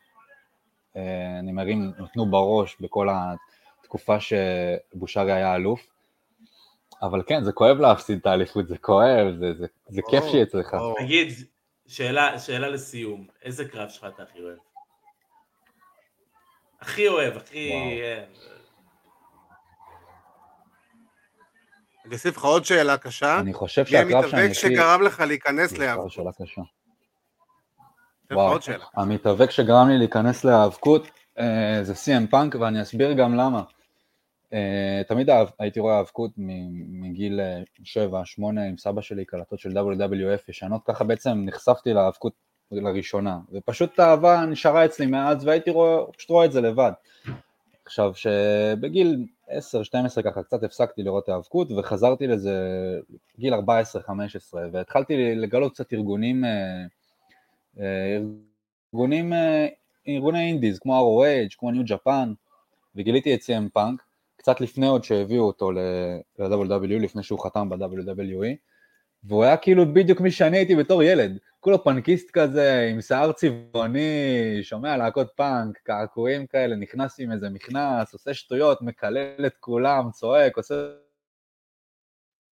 אה, הנמרים נתנו בראש בכל התקופה שבושרי היה אלוף. אבל כן, זה כואב להפסיד את האליפות, זה כואב, זה, זה, זה כיף שהיא אצלך. תגיד, שאלה, שאלה לסיום, איזה קרב שלך אתה הכי אוהב? הכי אוהב, הכי... אה, אני אוסיף לך עוד שאלה קשה. אני חושב שהקרב שאני המתאבק הכי... שגרם לך להיכנס זו להיאבקות? שאלה קשה. וואו, עוד שאלה. המתאבק שגרם לי להיכנס להיאבקות אה, זה CM פאנק ואני אסביר גם למה. אה, תמיד הייתי רואה האבקות מגיל 7-8 עם סבא שלי, קלטות של WWF ישנות, ככה בעצם נחשפתי להאבקות לראשונה, ופשוט האהבה נשארה אצלי מאז והייתי רואה, פשוט רואה את זה לבד. עכשיו שבגיל 10-12 ככה קצת הפסקתי לראות האבקות וחזרתי לזה גיל 14-15 והתחלתי לגלות קצת ארגונים אה, אה, ארגונים, אה, ארגוני indies כמו ROH, כמו New Japan, וגיליתי את CM Punk, קצת לפני עוד שהביאו אותו ל-WW, לפני שהוא חתם ב-WWE, והוא היה כאילו בדיוק מי שאני הייתי בתור ילד, כולו פאנקיסט כזה, עם שיער צבעוני, שומע להקות פאנק, קעקועים כאלה, נכנס עם איזה מכנס, עושה שטויות, מקלל את כולם, צועק, עושה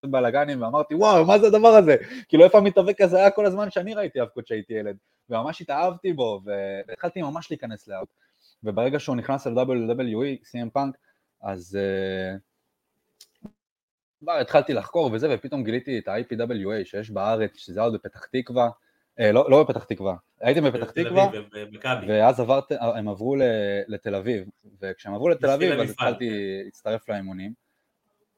בלאגנים, ואמרתי, וואו, מה זה הדבר הזה? כאילו, איפה המתאבק הזה היה כל הזמן שאני ראיתי האבקות כשהייתי ילד, וממש התאהבתי בו, והתחלתי ממש להיכנס לאבק. וברגע שהוא נכנס ל-WWE, CM פאנק, אז uh, כבר התחלתי לחקור וזה, ופתאום גיליתי את ה-IPWA שיש בארץ, שזה היה עוד בפתח תקווה, אה, לא, לא בפתח תקווה, הייתם בפתח תקווה. ואז עברת, הם עברו לתל אביב, וכשהם עברו לתל אביב אז התחלתי להצטרף לאימונים,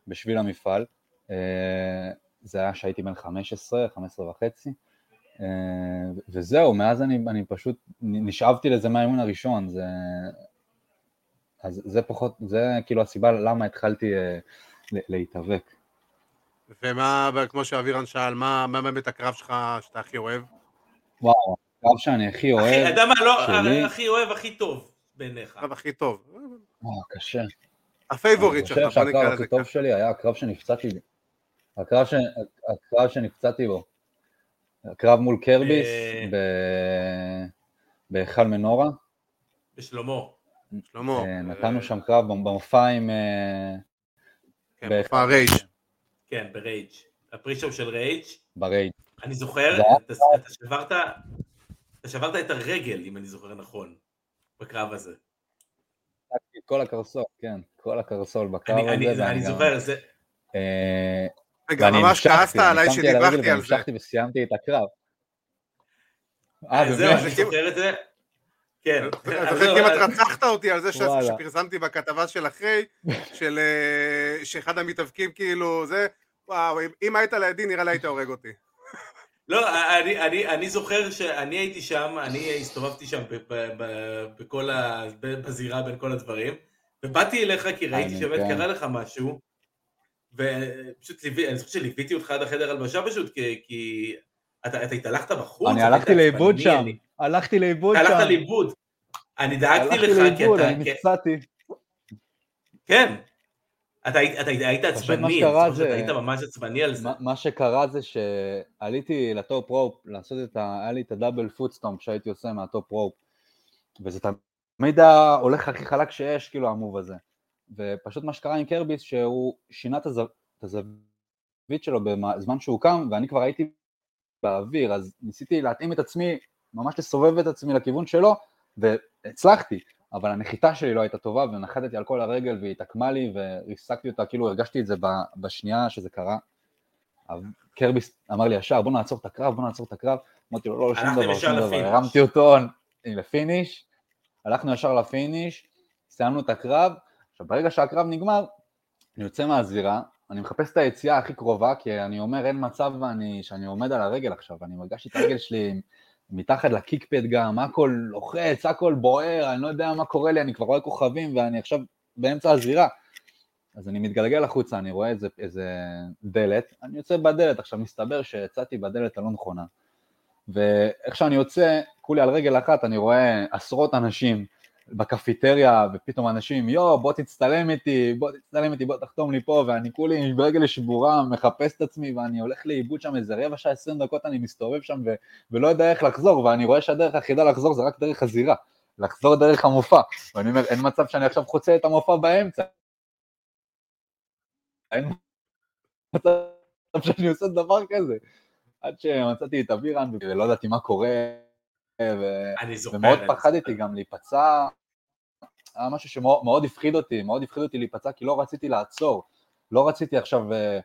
בשביל המפעל, אה, זה היה שהייתי בן 15, 15 וחצי, אה, וזהו, מאז אני, אני פשוט נשאבתי לזה מהאימון הראשון, זה, אז זה פחות, זה כאילו הסיבה למה התחלתי אה, להתאבק. ומה, כמו שאבירן שאל, מה מה באמת הקרב שלך שאתה הכי אוהב? וואו, הקרב שאני הכי אוהב, אתה יודע מה, לא, שלי. הכי אוהב, הכי טוב בעיניך. הקרב הכי טוב. וואו, קשה. ה favorite אני שלך, בוא נקרא שהקרב לזה הכי טוב ככה. שלי היה הקרב שנפצעתי בו. הקרב, ש... הקרב שנפצעתי בו. הקרב מול קרביס אה. ב... בהיכל מנורה. בשלמה. שלמה, אה, נתנו שם קרב במופע עם... אה, כן, בהיכל- מופע Rage. כן, ב Rage. ה pre-show של Rage. ברייד. אני זוכר, אתה שברת, אתה שברת את הרגל, אם אני זוכר נכון, בקרב הזה. כל הקרסול, כן, כל הקרסול בקרב אני- אני- הזה. אני זוכר, זה... אה, ואני ממש המשכתי, כעסת אני עליי שמתי על הרגל שדיווחתי על זה. והמשכתי וסיימתי את הקרב. אה, זהו? אני זוכר את זה. כן. אתה אז זהו, כמעט אז- רצחת אותי על זה. שפרסמתי בכתבה של אחרי, של אה, שאחד המתאבקים כאילו זה, וואו, אם- אם היית לידי נראה לי היית הורג אותי. לא, אני, אני, אני זוכר שאני הייתי שם, אני הסתובבתי שם ב, ב, ב, בכל ה, ב, בזירה בין כל הדברים, ובאתי אליך כי ראיתי אני שבאמת כן. קרה לך משהו, ופשוט ליווי, אני חושב שליוויתי אותך עד החדר הלבשה פשוט, כי, כי אתה, אתה התהלכת בחוץ, אני אתה הלכתי לאיבוד שם, אני- הלכתי לאיבוד אתה שם. הלכת לאיבוד. אני דאגתי הלכתי לך, כי לאיבוד, אתה, אני כי- נפצעתי. כן, אתה היית- אתה היית עצבני, אני שאתה היית ממש עצבני על זה. מה- שקרה זה שעליתי ל top rope, לעשות את ה... היה לי את ה double foot stomp שהייתי עושה מה top rope, וזה תמיד היה הולך הכי חלק שיש, כאילו, ה move הזה. ופשוט מה שקרה עם קרביס, שהוא שינה את הזווית שלו בזמן שהוא קם, ואני כבר הייתי באוויר, אז ניסיתי להתאים את עצמי, ממש לסובב את עצמי לכיוון שלו, והצלחתי. אבל הנחיתה שלי לא הייתה טובה, ונחתתי על כל הרגל והיא התעקמה לי, וריסקתי אותה, כאילו הרגשתי את זה בשנייה שזה קרה. אבל קרביס אמר לי ישר, בוא נעצור את הקרב, בוא נעצור את הקרב. אמרתי לו, לא, שום הלכתם דבר, שום דבר. הרמתי אותו לפיניש, הלכנו ישר לפיניש, סיימנו את הקרב. עכשיו, ברגע שהקרב נגמר, אני יוצא מהזירה, אני מחפש את היציאה הכי קרובה, כי אני אומר, אין מצב ואני, שאני עומד על הרגל עכשיו, אני הרגשתי את הרגל שלי מתחת לקיקפד גם, הכל לוחץ, הכל בוער, אני לא יודע מה קורה לי, אני כבר רואה כוכבים ואני עכשיו באמצע הזירה. אז אני מתגלגל החוצה, אני רואה איזה, איזה דלת, אני יוצא בדלת, עכשיו מסתבר שיצאתי בדלת הלא נכונה. ואיך שאני יוצא, כולי על רגל אחת, אני רואה עשרות אנשים בקפיטריה, ופתאום אנשים, יואו, בוא תצטלם איתי, בוא תצטלם איתי, בוא תחתום לי פה, ואני כולי ברגל שבורה, מחפש את עצמי, ואני הולך לאיבוד שם איזה רבע שעה, עשרים דקות, אני מסתובב שם, ו- ולא יודע איך לחזור, ואני רואה שהדרך היחידה לחזור זה רק דרך הזירה, לחזור דרך המופע, ואני אומר, אין מצב שאני עכשיו חוצה את המופע באמצע. אין מצב שאני עושה דבר כזה. עד שמצאתי את אבירן ולא ידעתי מה קורה. ומאוד אני פחדתי זוכר. גם להיפצע, היה משהו שמאוד מאוד הפחיד אותי, מאוד הפחיד אותי להיפצע כי לא רציתי לעצור, לא רציתי עכשיו אה,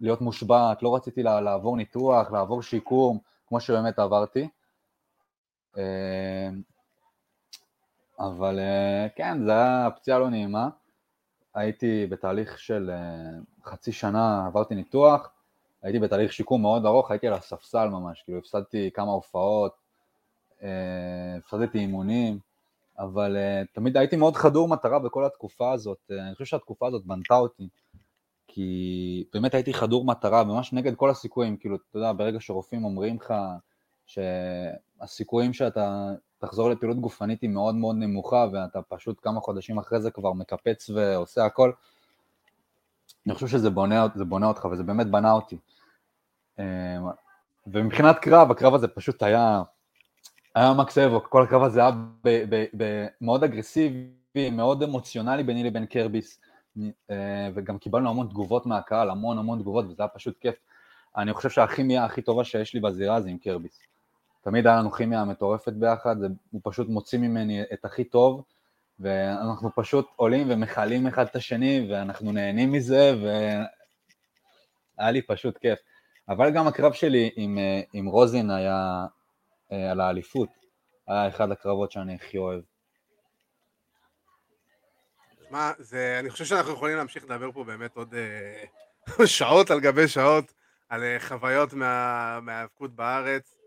להיות מושבת, לא רציתי לה- לעבור ניתוח, לעבור שיקום, כמו שבאמת עברתי. אה, אבל אה, כן, זו הייתה פציעה לא נעימה. הייתי בתהליך של אה, חצי שנה, עברתי ניתוח, הייתי בתהליך שיקום מאוד ארוך, הייתי על הספסל ממש, כאילו הפסדתי כמה הופעות, הפסדתי אימונים, אבל אה, תמיד הייתי מאוד חדור מטרה בכל התקופה הזאת, אה, אני חושב שהתקופה הזאת בנתה אותי, כי באמת הייתי חדור מטרה, ממש נגד כל הסיכויים, כאילו, אתה יודע, ברגע שרופאים אומרים לך שהסיכויים שאתה תחזור לפעילות גופנית היא מאוד מאוד נמוכה, ואתה פשוט כמה חודשים אחרי זה כבר מקפץ ועושה הכל, אני חושב שזה בונה, בונה אותך, וזה באמת בנה אותי. אה, ומבחינת קרב, הקרב הזה פשוט היה, היה מקס אבוק, כל הקרב הזה היה מאוד אגרסיבי, מאוד אמוציונלי ביני לבין קרביס, אה, וגם קיבלנו המון תגובות מהקהל, המון המון תגובות, וזה היה פשוט כיף. אני חושב שהכימיה הכי טובה שיש לי בזירה זה עם קרביס. תמיד היה לנו כימיה מטורפת ביחד, הוא פשוט מוציא ממני את הכי טוב, ואנחנו פשוט עולים ומכלים אחד את השני, ואנחנו נהנים מזה, והיה לי פשוט כיף. אבל גם הקרב שלי עם, אה, עם רוזין היה על האליפות, היה אחד הקרבות שאני הכי אוהב. מה, זה, אני חושב שאנחנו יכולים להמשיך לדבר פה באמת עוד אה, שעות על גבי שעות על אה, חוויות מה- מההיאבקות בארץ,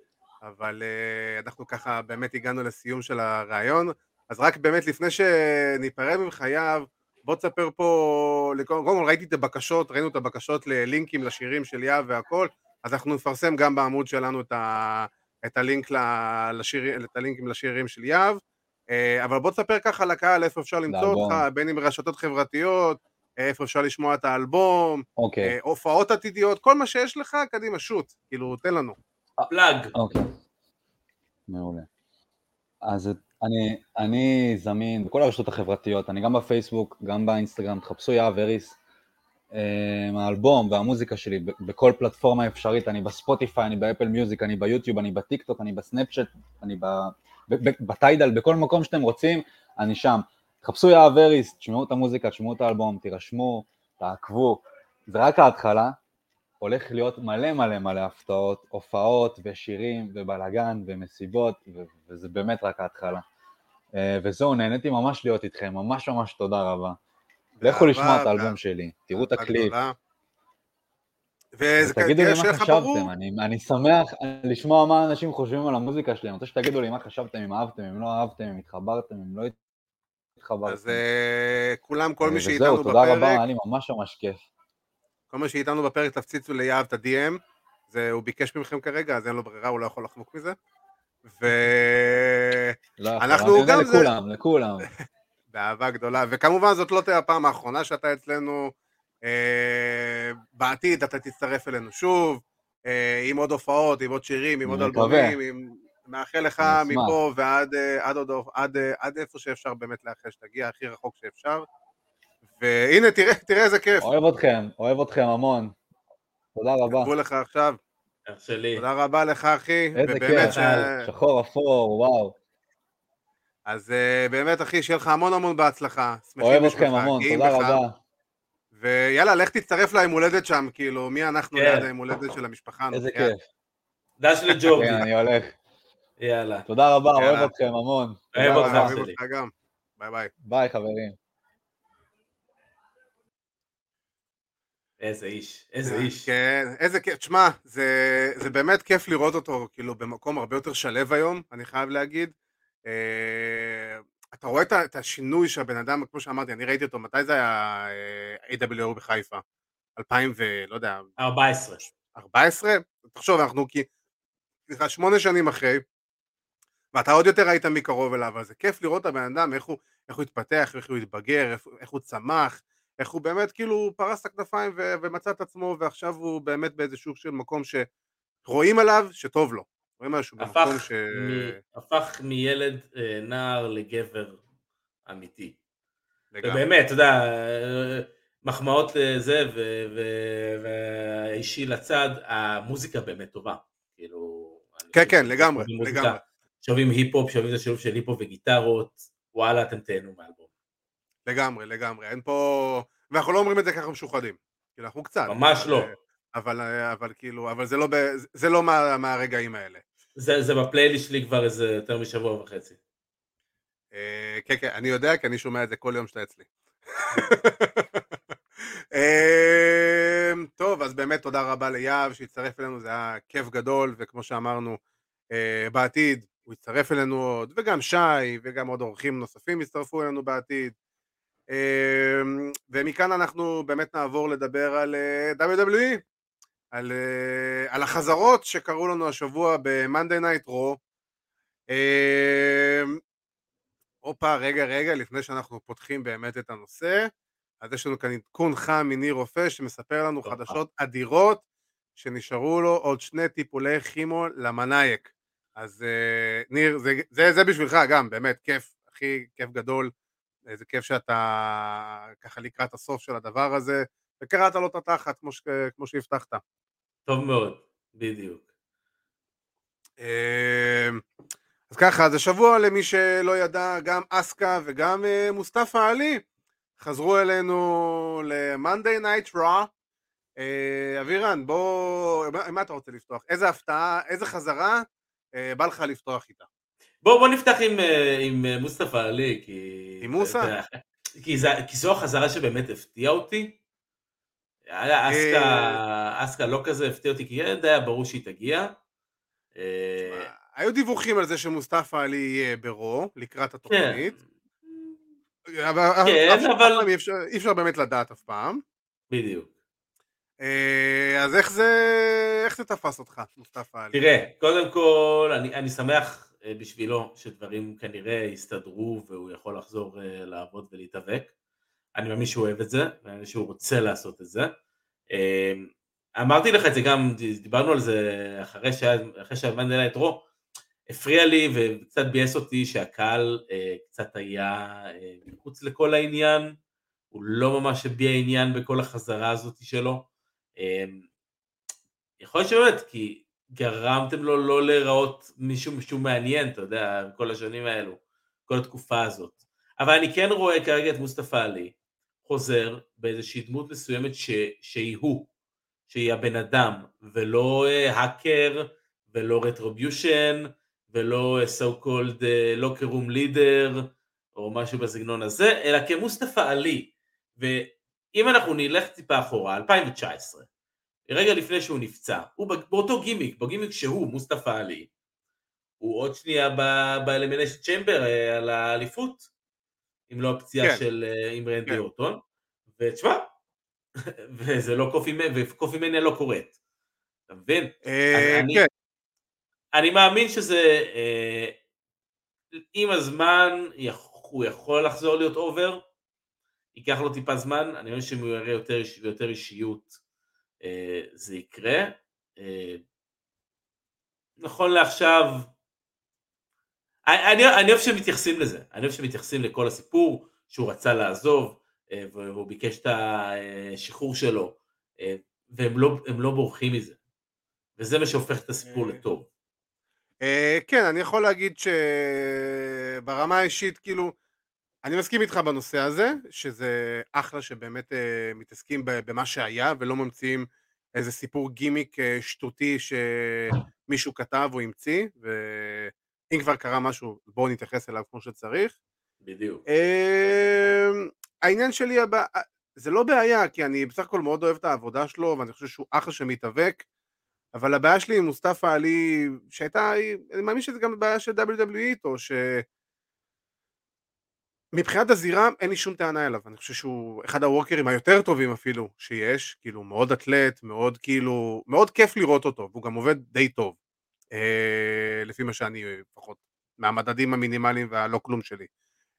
אבל אה, אנחנו ככה באמת הגענו לסיום של הרעיון, אז רק באמת לפני שניפרד ממך יהב, בוא תספר פה, קודם כל ראיתי את הבקשות, ראינו את הבקשות ללינקים לשירים של יהב והכל, אז אנחנו נפרסם גם בעמוד שלנו את, ה, את, הלינק לשיר, את הלינקים לשירים של יהב, אה, אבל בוא תספר ככה לקהל איפה אפשר למצוא אותך, בין אם רשתות חברתיות, איפה אפשר לשמוע את האלבום, אוקיי. אה, הופעות עתידיות, כל מה שיש לך, קדימה, shoot, כאילו, תן לנו. plug. אוקיי. מעולה. אז אני, אני זמין בכל הרשתות החברתיות, אני גם בפייסבוק, גם באינסטגרם, תחפשו יהב אריס. אה, האלבום והמוזיקה שלי בכל פלטפורמה אפשרית, אני בספוטיפיי, אני ב Apple Music, אני ביוטיוב, אני בטיק טוק, אני בסנאפצ'אט, אני בטיידל, בכל מקום שאתם רוצים, אני שם. תחפשו יהב אריס, תשמעו את המוזיקה, תשמעו את האלבום, תירשמו, תעקבו, זה רק ההתחלה, הולך להיות מלא מלא מלא הפתעות, הופעות ושירים ובלאגן ומסיבות, וזה באמת רק ההתחלה. אה, וזהו, נהניתי ממש להיות איתכם, ממש ממש תודה רבה. לכו לשמוע את האלבום שלי, תראו את הקליפ. ותגידו לי מה חשבתם, אני, אני שמח לשמוע מה אנשים חושבים על המוזיקה שלי, אני רוצה שתגידו לי מה חשבתם, אם אהבתם, אם לא אהבתם, אם התחברתם, אם לא התחברתם. אז uh, כולם, כל מי שאיתנו בפרק... וזהו, תודה רבה, היה לי ממש ממש כיף. כל מי שאיתנו בפרק תפציצו ליהב את ה-DM, זה, הוא ביקש מכם כרגע, אז אין לו ברירה, הוא לא יכול לחמוק מזה. ואנחנו לא גם זה... לכולם, לכולם. באהבה גדולה, וכמובן זאת לא תהיה הפעם האחרונה שאתה אצלנו, אה, בעתיד אתה תצטרף אלינו שוב, אה, עם עוד הופעות, עם עוד שירים, עם עוד אלבומים, עם... מאחל לך מפה ועד אה, עד, עד, עד, עד איפה שאפשר באמת לאחל שתגיע, הכי רחוק שאפשר. והנה, תראה, תראה איזה כיף. אוהב אתכם, אוהב אתכם המון. תודה רבה. כתבו לך עכשיו. אח שלי. תודה רבה לך, אחי. איזה כיף, ש... שחור אפור, וואו. אז uh, באמת, אחי, שיהיה לך המון המון בהצלחה. אוהב אתכם המון, תודה רבה. ויאללה, לך תצטרף ליום הולדת שם, כאילו, מי אנחנו כן. ליד היום הולדת של המשפחה. איזה כיף. דש לג'ורדי. כן, אני הולך. יאללה. תודה רבה, אוהב אתכם המון. אוהב אותך, אוהב אותך גם. ביי ביי. ביי, חברים. איזה איש, איזה איש. כן, איזה כיף, תשמע, זה, זה באמת כיף לראות אותו כאילו במקום הרבה יותר שלו היום, אני חייב להגיד. אה, אתה רואה את השינוי שהבן אדם, כמו שאמרתי, אני ראיתי אותו, מתי זה היה אה, AWO בחיפה? 2000 ו... לא יודע... 14. 14? תחשוב, אנחנו כי... סליחה, שמונה שנים אחרי, ואתה עוד יותר ראית מקרוב אליו, אבל זה כיף לראות את הבן אדם, איך הוא, איך הוא התפתח, איך הוא התבגר, איך, איך הוא צמח, איך הוא באמת כאילו פרס את הכנפיים ו- ומצא את עצמו ועכשיו הוא באמת באיזה שוק של מקום שרואים עליו שטוב לו. רואים עליו שהוא במקום ש... מ- הפך מילד אה, נער לגבר אמיתי. לגמרי. ובאמת, אתה יודע, מחמאות לזה והאישי לצד, המוזיקה באמת טובה. כאילו... כן, כן, לגמרי, לגמרי. שומעים היפ-הופ, שומעים את השילוב של היפ-הופ וגיטרות, וואלה, אתם תהנו מהאלבום. לגמרי, לגמרי, אין פה... ואנחנו לא אומרים את זה ככה משוחדים. כאילו, אנחנו קצת. ממש אבל, לא. אבל, אבל כאילו, אבל זה לא. זה לא מה, מהרגעים האלה. זה, זה בפלייליסט שלי כבר איזה יותר משבוע וחצי. אה, כן, כן, אני יודע, כי אני שומע את זה כל יום שאתה אצלי. אה, טוב, אז באמת תודה רבה ליהב שהצטרף אלינו, זה היה כיף גדול, וכמו שאמרנו, אה, בעתיד הוא יצטרף אלינו עוד, וגם שי, וגם עוד אורחים נוספים יצטרפו אלינו בעתיד. אמ, ומכאן אנחנו באמת נעבור לדבר על אה, WWE, על, אה, על החזרות שקרו לנו השבוע ב-Monday Night Raw. אמ, הופה, רגע, רגע, לפני שאנחנו פותחים באמת את הנושא, אז יש לנו כאן עדכון חם מניר רופא שמספר לנו חדשות אדירות שנשארו לו עוד שני טיפולי כימו למנאייק. אז אה, ניר, זה, זה, זה בשבילך גם, באמת, כיף, הכי כיף גדול איזה כיף שאתה ככה לקראת הסוף של הדבר הזה, וקראת לו את התחת כמו, ש... כמו שהבטחת. טוב מאוד, בדיוק. אמ, אז ככה, אז השבוע למי שלא ידע, גם אסקה וגם אה, מוסטפא עלי חזרו אלינו ל-Monday Night Raw. אה, אבירן, בוא, מה אתה רוצה לפתוח? איזה הפתעה, איזה חזרה אה, בא לך לפתוח איתה? בוא, בוא נפתח עם, עם מוסטפא עלי, כי... עם מוסא? כי, כי זו החזרה שבאמת הפתיעה אותי. אסקה, אה, אסקה לא כזה הפתיע אותי, כי די היה ברור שהיא תגיע. היו דיווחים על זה שמוסטפא עלי יהיה ברו, לקראת התוכנית. כן. כן, אבל... אי אפשר באמת לדעת אף פעם. בדיוק. אה, אז איך זה, איך זה תפס אותך, מוסטפא עלי? תראה, קודם כל, אני, אני שמח אה, בשבילו שדברים כנראה יסתדרו והוא יכול לחזור אה, לעבוד ולהתאבק. אני מאמין שהוא אוהב את זה, ואני מאמין שהוא רוצה לעשות את זה. אמרתי לך את זה גם, דיברנו על זה אחרי שהזמן אליי את רו, הפריע לי וקצת ביאס אותי שהקהל קצת היה מחוץ לכל העניין, הוא לא ממש הביע עניין בכל החזרה הזאת שלו. אמ, יכול להיות שבאמת, כי גרמתם לו לא להיראות מישהו שהוא מעניין, אתה יודע, כל השנים האלו, כל התקופה הזאת. אבל אני כן רואה כרגע את מוסטפא עלי חוזר באיזושהי דמות מסוימת ש, שהיא הוא, שהיא הבן אדם, ולא האקר, uh, ולא רטרוביושן, ולא uh, so called לוקר רום לידר, או משהו בסגנון הזה, אלא כמוסטפא עלי. אם אנחנו נלך טיפה אחורה, 2019, רגע לפני שהוא נפצע, הוא באותו גימיק, בגימיק שהוא, מוסטפא עלי, הוא עוד שנייה ב Elimination Chamber אה, על האליפות, אם לא הפציעה כן. של אה, עם רנדי כן. אורטון, ותשמע, וזה לא קופי, ו KofiMania לא קורית, אתה מבין? אה, כן. אני מאמין שזה, עם הזמן הוא יכול לחזור להיות over, ייקח לו טיפה זמן, אני חושב שאם הוא יראה יותר, יותר אישיות אה, זה יקרה. אה, נכון לעכשיו, אני, אני אוהב שמתייחסים לזה, אני אוהב שמתייחסים לכל הסיפור, שהוא רצה לעזוב, אה, והוא ביקש את השחרור שלו, והם לא, לא בורחים מזה, וזה מה שהופך את הסיפור לטוב. כן, אני יכול להגיד שברמה האישית, כאילו, אני מסכים איתך בנושא הזה, שזה אחלה שבאמת אה, מתעסקים במה שהיה ולא ממציאים איזה סיפור גימיק אה, שטותי שמישהו כתב או המציא, ואם כבר קרה משהו בואו נתייחס אליו כמו שצריך. בדיוק. אה, העניין שלי הבא, אה, זה לא בעיה, כי אני בסך הכל מאוד אוהב את העבודה שלו ואני חושב שהוא אחלה שמתאבק, אבל הבעיה שלי עם מוסטפא עלי, שהייתה, אני מאמין שזה גם בעיה של WWE איתו, ש... מבחינת הזירה אין לי שום טענה אליו, אני חושב שהוא אחד הוורקרים היותר טובים אפילו שיש, כאילו מאוד אתלט, מאוד כאילו, מאוד כיף לראות אותו, והוא גם עובד די טוב, לפי מה שאני לפחות, מהמדדים המינימליים והלא כלום שלי.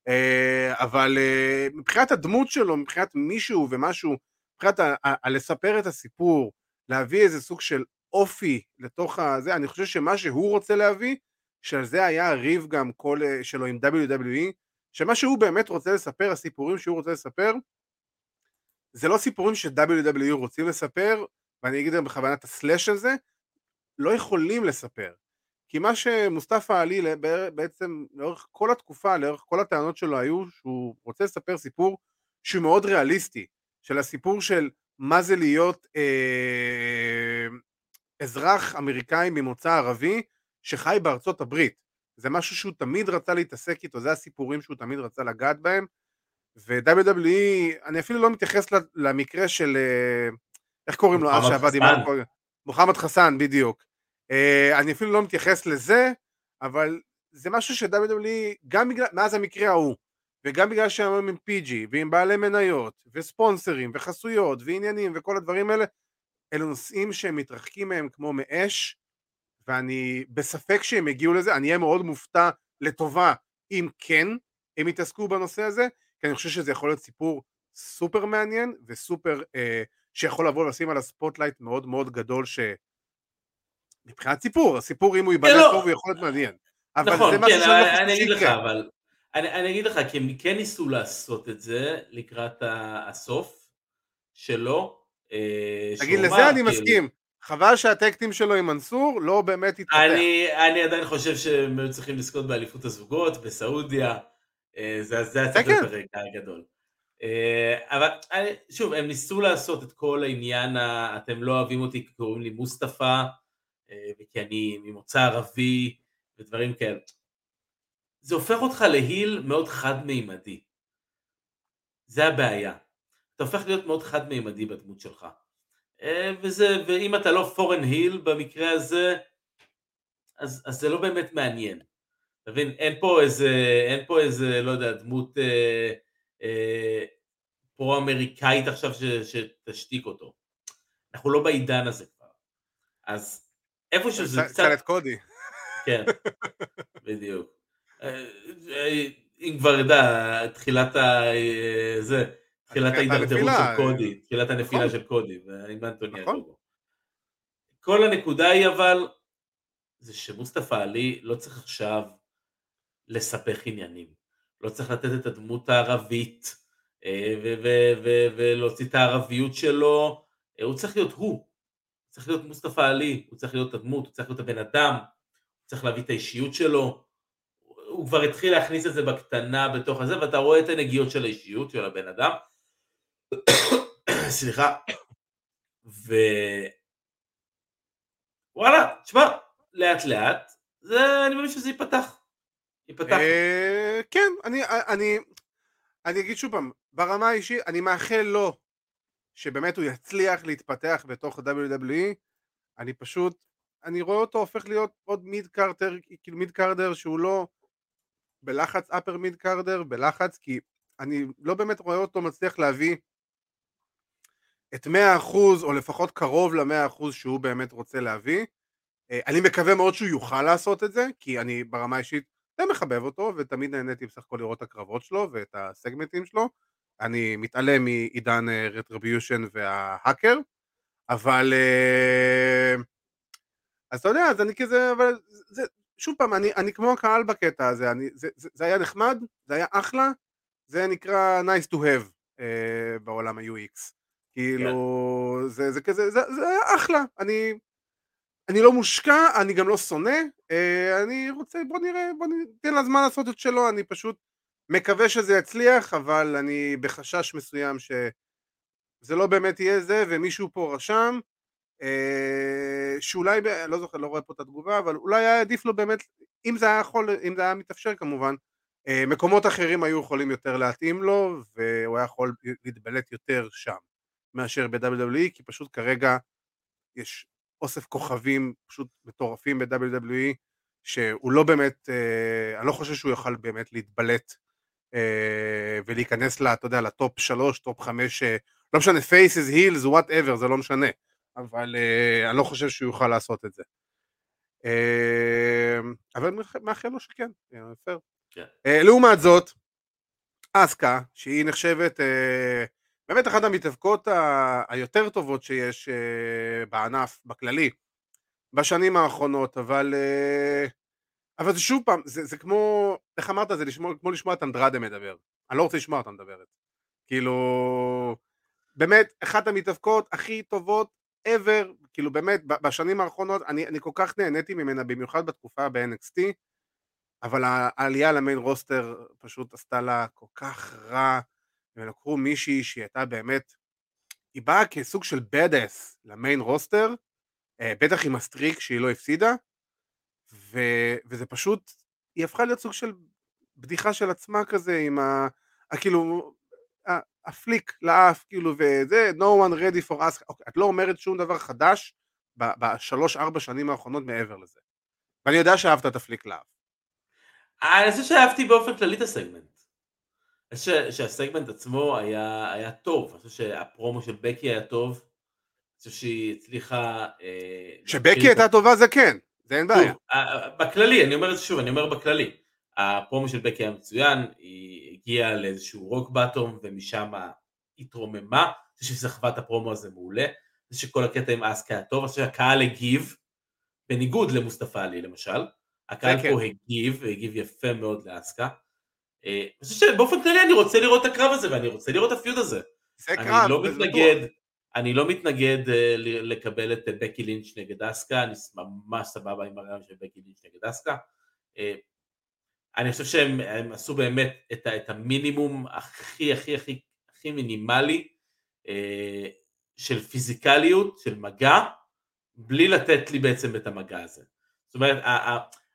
אה, אבל אה, מבחינת הדמות שלו, מבחינת מישהו ומשהו, מבחינת לספר את הסיפור, להביא איזה סוג של אופי לתוך הזה, אני חושב שמה שהוא רוצה להביא, שעל זה היה הריב גם כל, אה, שלו עם WWE, שמה שהוא באמת רוצה לספר, הסיפורים שהוא רוצה לספר, זה לא סיפורים ש-WW רוצים לספר, ואני אגיד בכוונה את הסלאש הזה, לא יכולים לספר. כי מה שמוסטפא עלי בעצם לאורך כל התקופה, לאורך כל הטענות שלו היו שהוא רוצה לספר סיפור שהוא מאוד ריאליסטי, של הסיפור של מה זה להיות אה, אזרח אמריקאי ממוצא ערבי שחי בארצות הברית. זה משהו שהוא תמיד רצה להתעסק איתו, זה הסיפורים שהוא תמיד רצה לגעת בהם, ו-WWE, אני אפילו לא מתייחס למקרה של, אה, איך קוראים לו, אז שעבד עם מוחמד חסן, בדיוק. אה, אני אפילו לא מתייחס לזה, אבל זה משהו ש-WWE, גם בגלל, מאז המקרה ההוא, וגם בגלל שהם עם PG, ועם בעלי מניות, וספונסרים, וחסויות, ועניינים, וכל הדברים האלה, אלו נושאים שהם מתרחקים מהם כמו מאש, ואני בספק שהם יגיעו לזה, אני אהיה מאוד מופתע לטובה אם כן הם יתעסקו בנושא הזה, כי אני חושב שזה יכול להיות סיפור סופר מעניין וסופר אה, שיכול לבוא ולשים על ה spotlight מאוד מאוד גדול שמבחינת סיפור, הסיפור אם הוא ייבנה לא. טוב הוא יכול להיות מעניין. אבל נכון, זה משהו כן, שאני לא אני אגיד לך, אבל אני, אני אגיד לך, כי הם כן ניסו לעשות את זה לקראת הסוף שלו. אה, תגיד, לזה אני כאילו... מסכים. חבל שה tag team שלו עם מנסור לא באמת התפתח. אני, אני עדיין חושב שהם היו צריכים לזכות באליפות הזוגות בסעודיה, אה, זה, זה היה צריך להיות הרגע הגדול. אה, אבל שוב, הם ניסו לעשות את כל העניין, אתם לא אוהבים אותי כי קוראים לי מוסטפא, אה, וכי אני ממוצא ערבי, ודברים כאלה. זה הופך אותך להיל מאוד חד-מימדי. זה הבעיה. אתה הופך להיות מאוד חד-מימדי בדמות שלך. אה, וזה, ואם אתה לא פורן היל במקרה הזה, אז, אז זה לא באמת מעניין. אתה מבין? אין פה איזה, אין פה איזה, לא יודע, דמות אה, אה, פרו-אמריקאית עכשיו ש, שתשתיק אותו. אנחנו לא בעידן הזה כבר. אז איפשהו זה קצת... את קודי. כן, בדיוק. אה, אה, אם כבר יודע, תחילת ה... זה, תחילת ההידרדרות של קודי, תחילת הנפילה נכון. של קודי, עם אנטוני נכון. כל הנקודה היא אבל, זה שמוסטפא עלי לא צריך עכשיו לספח עניינים. לא צריך לתת את הדמות הערבית אה, ולהוציא את הערביות שלו, אה, הוא צריך להיות הוא. הוא צריך להיות מוסטפא עלי, הוא צריך להיות הדמות, הוא צריך להיות הבן אדם, הוא צריך להביא את האישיות שלו. הוא כבר התחיל להכניס את זה בקטנה בתוך הזה, ואתה רואה את הנגיעות של האישיות של הבן אדם. סליחה. ו... וואלה, תשמע, לאט לאט, זה, אני מאמין שזה ייפתח. ייפתח. אה, כן, אני, אני, אני אגיד שוב פעם, ברמה האישית, אני מאחל לו שבאמת הוא יצליח להתפתח בתוך ה-WWE, אני פשוט, אני רואה אותו הופך להיות עוד מיד קארטר, כאילו מיד קארדר שהוא לא בלחץ אפר מיד קארדר, בלחץ, כי אני לא באמת רואה אותו מצליח להביא את 100% או לפחות קרוב ל-100% שהוא באמת רוצה להביא. אה, אני מקווה מאוד שהוא יוכל לעשות את זה, כי אני ברמה האישית די מחבב אותו, ותמיד נהניתי בסך הכל לראות את הקרבות שלו ואת הסגמנטים שלו. אני מתעלם מעידן רטריביושן אה, וההאקר, אבל... אה, אז אתה יודע, אז אני כזה, אבל זה, שוב פעם, אני, אני כמו הקהל בקטע הזה, אני, זה, זה, זה היה נחמד, זה היה אחלה, זה נקרא nice to have uh, בעולם ה-UX. כאילו, yeah. כן. זה, זה כזה, זה, זה היה אחלה, אני, אני לא מושקע, אני גם לא שונא, אני רוצה, בוא נראה, בוא ניתן לה זמן לעשות את שלו, אני פשוט מקווה שזה יצליח, אבל אני בחשש מסוים שזה לא באמת יהיה זה, ומישהו פה רשם, אה, שאולי, לא זוכר, לא רואה פה את התגובה, אבל אולי היה עדיף לו באמת, אם זה היה יכול, אם זה היה מתאפשר כמובן, אה, מקומות אחרים היו יכולים יותר להתאים לו, והוא היה יכול להתבלט יותר שם. מאשר ב-WWE, כי פשוט כרגע יש אוסף כוכבים פשוט מטורפים ב-WWE, שהוא לא באמת, אה, אני לא חושב שהוא יוכל באמת להתבלט אה, ולהיכנס, לה, אתה יודע, ל top שלוש, top חמש, אה, לא משנה, faces, heels, whatever, זה לא משנה, אבל אה, אני לא חושב שהוא יוכל לעשות את זה. אה, אבל מאחל לו שכן, פייר. כן. אה, לעומת זאת, אסקה, שהיא נחשבת אה, באמת אחת המתאבקות ה- היותר טובות שיש uh, בענף, בכללי, בשנים האחרונות, אבל, uh, אבל זה שוב פעם, זה, זה כמו, איך אמרת, זה לשמוע, כמו לשמוע את אנדרדה מדבר. אני לא רוצה לשמוע אותה מדברת. כאילו, באמת, אחת המתאבקות הכי טובות ever, כאילו באמת, בשנים האחרונות, אני, אני כל כך נהניתי ממנה, במיוחד בתקופה ב-NXT, אבל העלייה ל main roster פשוט עשתה לה כל כך רע. ולקחו מישהי שהיא הייתה באמת, היא באה כסוג של badass ל main roster, אה, בטח עם ה streak שהיא לא הפסידה, ו, וזה פשוט, היא הפכה להיות סוג של בדיחה של עצמה כזה, עם ה... כאילו, הפליק לאף, כאילו, וזה, no one ready for us, אוקיי, את לא אומרת שום דבר חדש בשלוש ארבע שנים האחרונות מעבר לזה. ואני יודע שאהבת את הפליק לאף. אני חושב שאהבתי באופן כללי את הסגמנט. אני חושב שהסגמנט עצמו היה, היה טוב, אני חושב שהפרומו של בקי היה טוב, אני חושב שהיא הצליחה... אה, שבקי הייתה טובה זה כן, זה אין בעיה. בכללי, אני אומר את זה שוב, אני אומר בכללי. הפרומו של בקי היה מצוין, היא הגיעה לאיזשהו רוק באטום ומשם התרוממה, אני חושב שהיא סחבה את הפרומו הזה מעולה, אני חושב שכל הקטע עם אסקה היה טוב, אני חושב שהקהל הגיב, בניגוד למוסטפא עלי למשל, הקהל כן. פה הגיב, והגיב יפה מאוד לאסקה. אה, אני חושב שבאופן כללי אני רוצה לראות את הקרב הזה ואני רוצה לראות את הפיוד הזה. זה קרב, אני לא מתנגד, אני לא מתנגד אה, לקבל את בקי לינץ' נגד אסקה, אני ממש סבבה עם הרעיון של בקי לינץ' נגד אסקה. אה, אני חושב שהם עשו באמת את, את המינימום הכי הכי הכי הכי מינימלי של פיזיקליות, של מגע, בלי לתת לי בעצם את המגע הזה. זאת אומרת,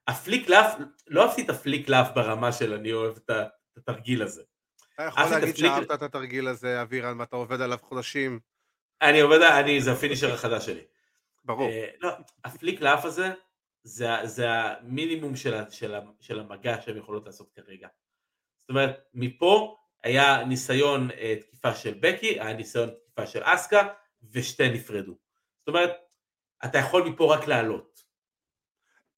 הפליק לאף, לא אהבתי את הפליק לאף ברמה של אני אוהב את התרגיל הזה. אתה יכול להגיד שאהבת את התרגיל הזה, אבירן, ואתה עובד עליו חודשים. אני עובד, אני, זה הפינישר החדש שלי. ברור. Uh, לא, הפליק לאף הזה, זה, זה המינימום של, של, של המגע שהן יכולות לעשות כרגע. זאת אומרת, מפה היה ניסיון אה, תקיפה של בקי, היה ניסיון תקיפה של אסקה, ושתי נפרדו. זאת אומרת, אתה יכול מפה רק לעלות.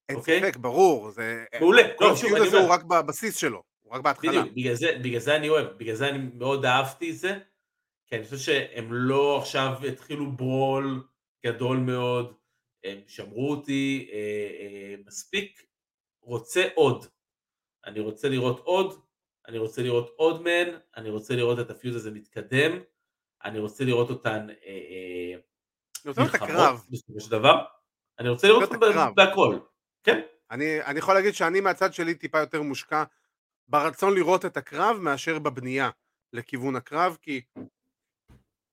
אין אוקיי? ספק, ברור. זה... מעולה. כל לא, שוב, הפיוד הזה אומר, הוא רק בבסיס שלו, הוא רק בהתחלה. בדיוק, בגלל זה, בגלל זה אני אוהב, בגלל זה אני מאוד אהבתי את זה, כי אני חושב שהם לא עכשיו התחילו ברול גדול מאוד, הם שמרו אותי אה, אה, מספיק, רוצה עוד. אני רוצה לראות עוד, אני רוצה לראות עוד מהן, אני רוצה לראות את הפיוז הזה מתקדם, אני רוצה לראות אותן אה, אה, מלחמות. בסופו של דבר, אני רוצה לראות אותן. בהכל, כן, אני, אני יכול להגיד שאני מהצד שלי טיפה יותר מושקע ברצון לראות את הקרב מאשר בבנייה לכיוון הקרב, כי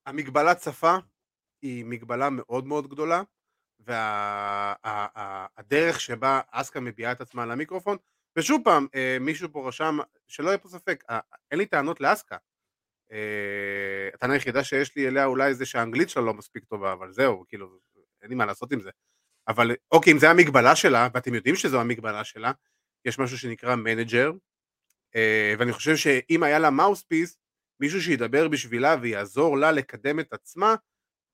המגבלת שפה היא מגבלה מאוד מאוד גדולה, והדרך שבה אסקה מביעה את עצמה למיקרופון, ושוב פעם, אה, מישהו פה רשם, שלא יהיה פה ספק, אה, אין לי טענות לאסקה. אה, הטענה היחידה שיש לי אליה אולי זה שהאנגלית שלה לא מספיק טובה, אבל זהו, כאילו, אין לי מה לעשות עם זה. אבל אוקיי, אם זה המגבלה שלה, ואתם יודעים שזו המגבלה שלה, יש משהו שנקרא manager, אה, ואני חושב שאם היה לה mouthpiece, מישהו שידבר בשבילה ויעזור לה לקדם את עצמה,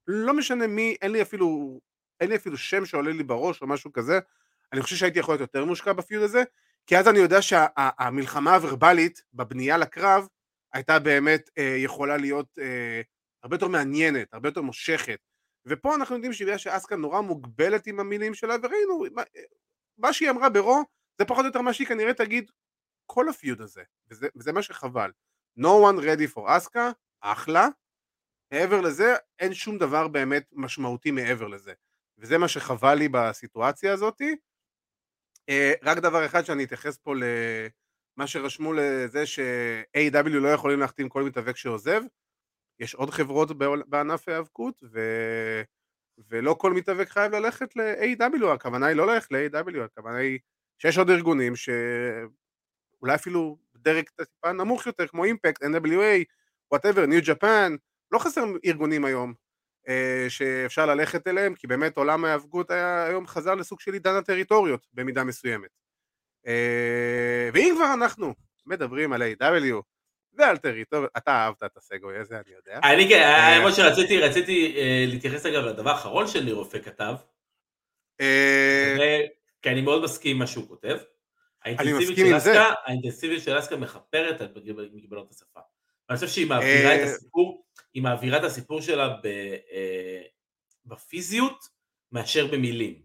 לא משנה מי, אין לי אפילו, אין לי אפילו שם שעולה לי בראש או משהו כזה, אני חושב שהייתי יכול להיות יותר מושקע ב feud הזה, כי אז אני יודע שהמלחמה הוורבלית בבנייה לקרב הייתה באמת אה, יכולה להיות אה, הרבה יותר מעניינת, הרבה יותר מושכת, ופה אנחנו יודעים שבגלל שאסקה נורא מוגבלת עם המילים שלה, וראינו, מה, שהיא אמרה ברו, זה פחות או יותר מה שהיא כנראה תגיד כל הפיוד הזה, וזה, וזה מה שחבל. No one ready for אסקה, אחלה, מעבר לזה אין שום דבר באמת משמעותי מעבר לזה, וזה מה שחבל לי בסיטואציה הזאתי. אה, רק דבר אחד שאני אתייחס פה למה שרשמו לזה ש-A.W לא יכולים להחתים כל מתאבק שעוזב, יש עוד חברות בענף ההיאבקות ו... ולא כל מתאבק חייב ללכת ל-AEW, הכוונה היא לא ללכת ל-AEW, הכוונה היא שיש עוד ארגונים שאולי אפילו דרג טיפה נמוך יותר כמו Impact, NWA, whatever, New Japan, לא חסר ארגונים היום אה, שאפשר ללכת אליהם, כי באמת עולם ההיאבקות היום חזר לסוג של עידן הטריטוריות במידה מסוימת. אה, ואם כבר אנחנו מדברים על AEW ועל טריטוריות, אתה אהבת את ה segue הזה, אני יודע. אני כן, אה. האמת שרציתי, רציתי אה, להתייחס אגב לדבר האחרון שניר רופא כתב, אה, כי אני מאוד מסכים עם מה שהוא כותב. האינטנסיביות מסכים של עם זה. אסקה, האינטנסיביות של אסקה מכפרת על מגב- מגבלות השפה. אני חושב שהיא מעבירה אה, את הסיפור, היא מעבירה את הסיפור שלה אה, בפיזיות מאשר במילים.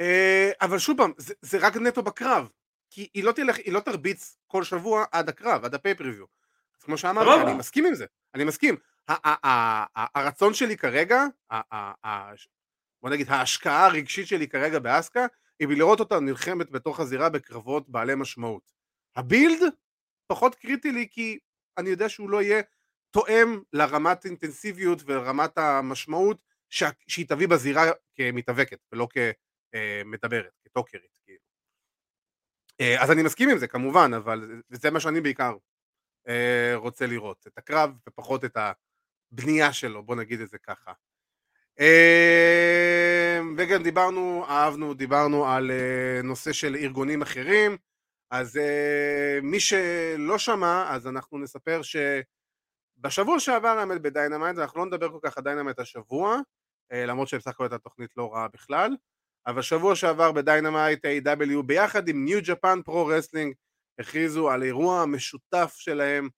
אה, אבל שוב פעם, זה, זה רק נטו בקרב, כי היא לא תלך, היא לא תרביץ כל שבוע עד הקרב, עד הפייפריוויו. אז כמו שאמרתי. אני מסכים עם זה, אני מסכים. הרצון שלי כרגע, בוא נגיד ההשקעה הרגשית שלי כרגע באסקה, היא לראות אותה נלחמת בתוך הזירה בקרבות בעלי משמעות. הבילד פחות קריטי לי כי אני יודע שהוא לא יהיה תואם לרמת אינטנסיביות ולרמת המשמעות שה- שהיא תביא בזירה כמתאבקת ולא כמדברת, כטוקרית. כאילו. אה, אז אני מסכים עם זה כמובן, אבל זה מה שאני בעיקר אה, רוצה לראות, את הקרב ופחות את הבנייה שלו, בוא נגיד את זה ככה. אה, וגם דיברנו, אהבנו, דיברנו על נושא של ארגונים אחרים, אז מי שלא שמע, אז אנחנו נספר שבשבוע שעבר האמת ב Dynamite, אנחנו לא נדבר כל כך על Dynamite השבוע, למרות שבסך הכל הייתה תוכנית לא רעה בכלל, אבל שבוע שעבר ב Dynamite AEW ביחד עם New Japan Pro Wrestling הכריזו על אירוע משותף שלהם,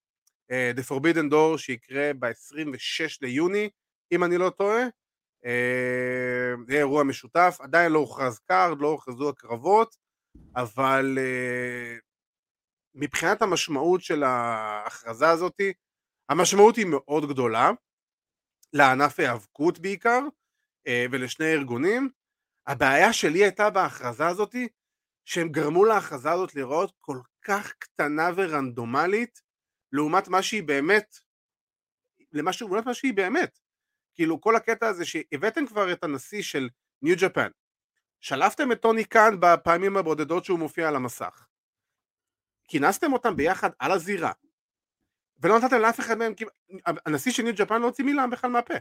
אה, The Forbidden Door, שיקרה ב-26 ליוני, אם אני לא טועה. אה, זה יהיה אירוע משותף, עדיין לא הוכרז card, לא הוכרזו הקרבות, אבל אה, מבחינת המשמעות של ההכרזה הזאת, המשמעות היא מאוד גדולה, לענף ההיאבקות בעיקר, ולשני ארגונים. הבעיה שלי הייתה בהכרזה הזאת, שהם גרמו להכרזה הזאת להיראות כל כך קטנה ורנדומלית, לעומת מה שהיא באמת, למשהו, לעומת מה שהיא באמת. כאילו כל הקטע הזה שהבאתם כבר את הנשיא של ניו ג'פן, שלפתם את טוני קאן בפעמים הבודדות שהוא מופיע על המסך, כינסתם אותם ביחד על הזירה, ולא נתתם לאף אחד מהם, הנשיא של ניו ג'פן לא הוציא מילה בכלל מהפה.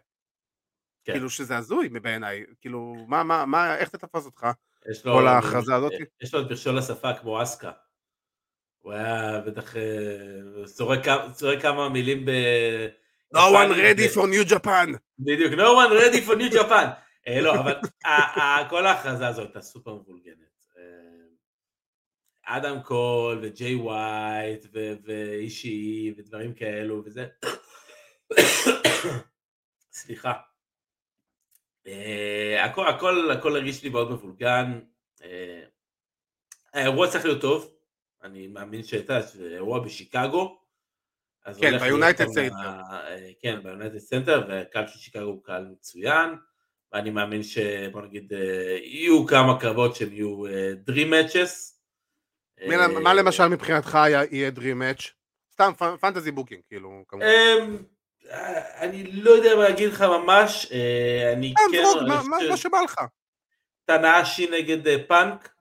כן. כאילו שזה הזוי בעיניי, כאילו מה, מה, מה, איך זה תפס אותך? יש לו, כל ההכרזה הזאת? יש לו את מכשול השפה כמו אסקה. הוא היה בטח אה, זורק כמה- מילים ב... No one ready for New Japan. בדיוק, no one ready for New Japan. אה, לא, אבל כל ההכרזה הזאת הייתה סופר מבולגנת. אה, אדם קול וג'יי ווייט ואיטשי ודברים כאלו וזה. סליחה. אה, הכל, הכל, הכל הרגיש לי מאוד מבולגן. אה, האירוע צריך להיות טוב. אני מאמין שהייתה אירוע בשיקגו. כן, ביונייטד סנטר. אה, כן, ביונייטד סנטר, והקהל של שיקגו הוא קהל מצוין. ואני מאמין שבוא נגיד יהיו כמה קרבות שהם יהיו Dream Matches. מה למשל מבחינתך היה- יהיה Dream Match? סתם fantasy booking, כאילו, כמובן. אה, אני לא יודע מה להגיד לך ממש, אה, אני אה, כן, זרוק, מה- שבא לך. טנהאשי נגד פאנק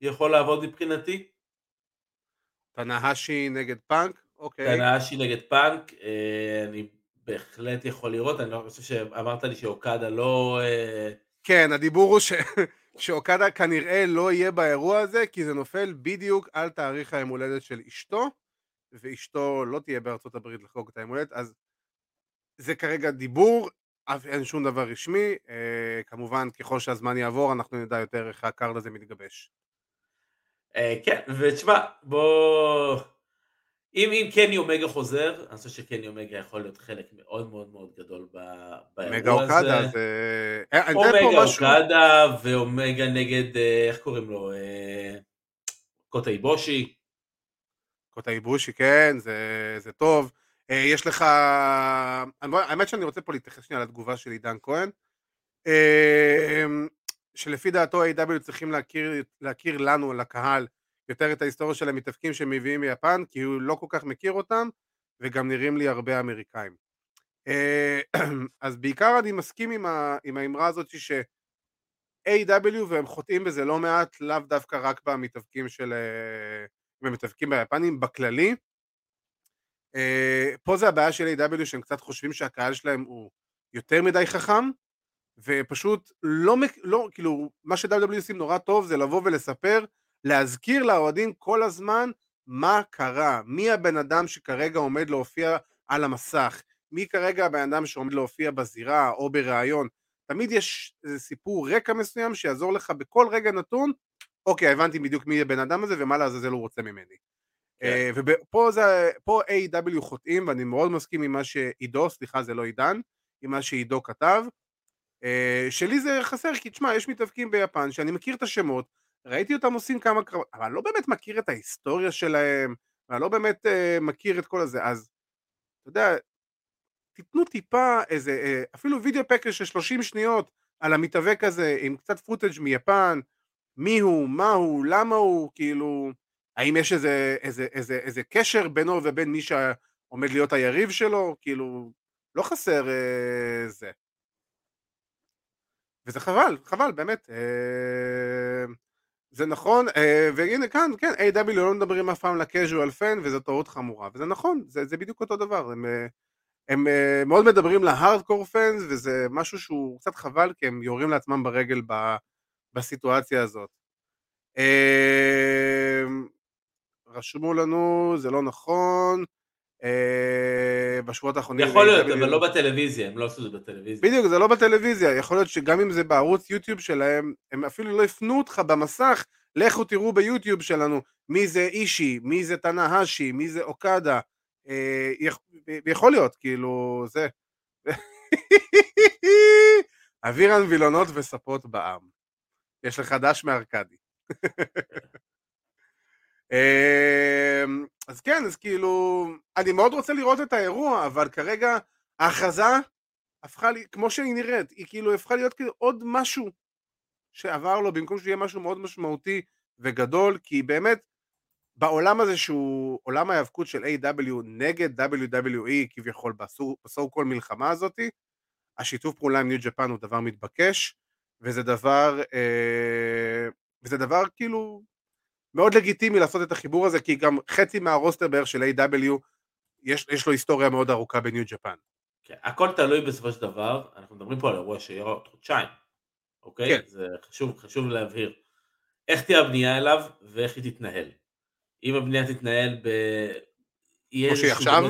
יכול לעבוד מבחינתי, טנהאשי נגד פאנק, אוקיי. טנהאשי נגד פאנק, אני בהחלט יכול לראות, אני לא חושב שאמרת לי שאוקדה לא... כן, הדיבור הוא ש... שאוקדה כנראה לא יהיה באירוע הזה, כי זה נופל בדיוק על תאריך היום הולדת של אשתו, ואשתו לא תהיה בארצות הברית לחגוג את היום הולדת, אז זה כרגע דיבור, אין שום דבר רשמי, אה, כמובן ככל שהזמן יעבור אנחנו נדע יותר איך ה card הזה מתגבש. אה, כן, ותשמע, בוא... אם, אם קני אומגה חוזר, אני חושב שקני אומגה יכול להיות חלק מאוד מאוד מאוד גדול באירוע הזה. אוקדה זה... אה, אני יודע פה אומגה משהו... אוקדה ואומגה נגד, אה, איך קוראים לו? אה, קוטה איבושי. קוטה איבושי, כן, זה, זה טוב. אה, יש לך... בוא- האמת שאני רוצה פה להתייחס שנייה לתגובה של עידן כהן. אה, שלפי דעתו A.W. צריכים להכיר, להכיר לנו, לקהל, יותר את ההיסטוריה של המתאבקים מביאים מיפן, כי הוא לא כל כך מכיר אותם, וגם נראים לי הרבה אמריקאים. אה, אז בעיקר אני מסכים עם, ה, עם האמרה הזאת ש-A.W. והם חוטאים בזה לא מעט, לאו דווקא רק במתאבקים של... במתאבקים ביפנים בכללי. אה, פה זה הבעיה של A.W. שהם קצת חושבים שהקהל שלהם הוא יותר מדי חכם, ופשוט לא, לא כאילו, מה ש-W עושים נורא טוב זה לבוא ולספר, להזכיר לאוהדים כל הזמן מה קרה, מי הבן אדם שכרגע עומד להופיע על המסך, מי כרגע הבן אדם שעומד להופיע בזירה או בריאיון, תמיד יש איזה סיפור רקע מסוים שיעזור לך בכל רגע נתון, אוקיי, הבנתי בדיוק מי הבן אדם הזה ומה לעזאזל הוא רוצה ממני. כן. ופה זה, פה A.W. חוטאים, ואני מאוד מסכים עם מה שעידו, סליחה זה לא עידן, עם מה שעידו כתב. אה, שלי זה חסר, כי תשמע, יש מתאבקים ביפן שאני מכיר את השמות, ראיתי אותם עושים כמה קרבות, אבל אני לא באמת מכיר את ההיסטוריה שלהם, ואני לא באמת אה, מכיר את כל הזה, אז אתה יודע, תיתנו טיפה איזה, אה, אפילו וידאו פקר של 30 שניות על המתאבק הזה, עם קצת פוטאג' מיפן, מי הוא, מה הוא, למה הוא, כאילו, האם יש איזה, איזה, איזה, איזה קשר בינו ובין מי שעומד להיות היריב שלו, כאילו, לא חסר אה, זה. וזה חבל, חבל, באמת. אה, זה נכון, אה, והנה כאן, כן, A.W. לא מדברים אף פעם לקז'ואל פן, וזו טעות חמורה, וזה נכון, זה, זה בדיוק אותו דבר, הם, אה, הם אה, מאוד מדברים להארדקור פאנס, וזה משהו שהוא קצת חבל, כי הם יורים לעצמם ברגל ב, בסיטואציה הזאת. אה, רשמו לנו, זה לא נכון, אה, בשבועות האחרונים... יכול להיות. אבל לא בטלוויזיה, הם לא עשו את זה בטלוויזיה. בדיוק, זה לא בטלוויזיה, יכול להיות שגם אם זה בערוץ יוטיוב שלהם, הם אפילו לא הפנו אותך במסך, לכו תראו ביוטיוב שלנו מי זה אישי, מי זה תנאהשי, מי זה אוקדה, אה, יכ- יכול להיות, כאילו, זה. אווירן וילונות וספות בעם. יש לך דש מארקדי. אמ, אז כן, אז כאילו, אני מאוד רוצה לראות את האירוע, אבל כרגע ההכרזה הפכה לי, כמו שהיא נראית, היא כאילו הפכה להיות כאילו עוד משהו שעבר לו, במקום שיהיה משהו מאוד משמעותי וגדול, כי באמת, בעולם הזה שהוא עולם ההיאבקות של A.W. נגד WWE כביכול בסו קול מלחמה הזאתי, השיתוף פעולה עם ניו ג'פן הוא דבר מתבקש, וזה דבר, אה, וזה דבר כאילו מאוד לגיטימי לעשות את החיבור הזה, כי גם חצי מהרוסטר בערך של A.W. יש, יש לו היסטוריה מאוד ארוכה בניו ג'פן. כן, הכל תלוי בסופו של דבר, אנחנו מדברים פה על אירוע שיהיה עוד חודשיים, אוקיי? כן. זה חשוב, חשוב להבהיר. איך תהיה הבנייה אליו ואיך היא תתנהל. אם הבנייה תתנהל ב... כמו שהיא עכשיו?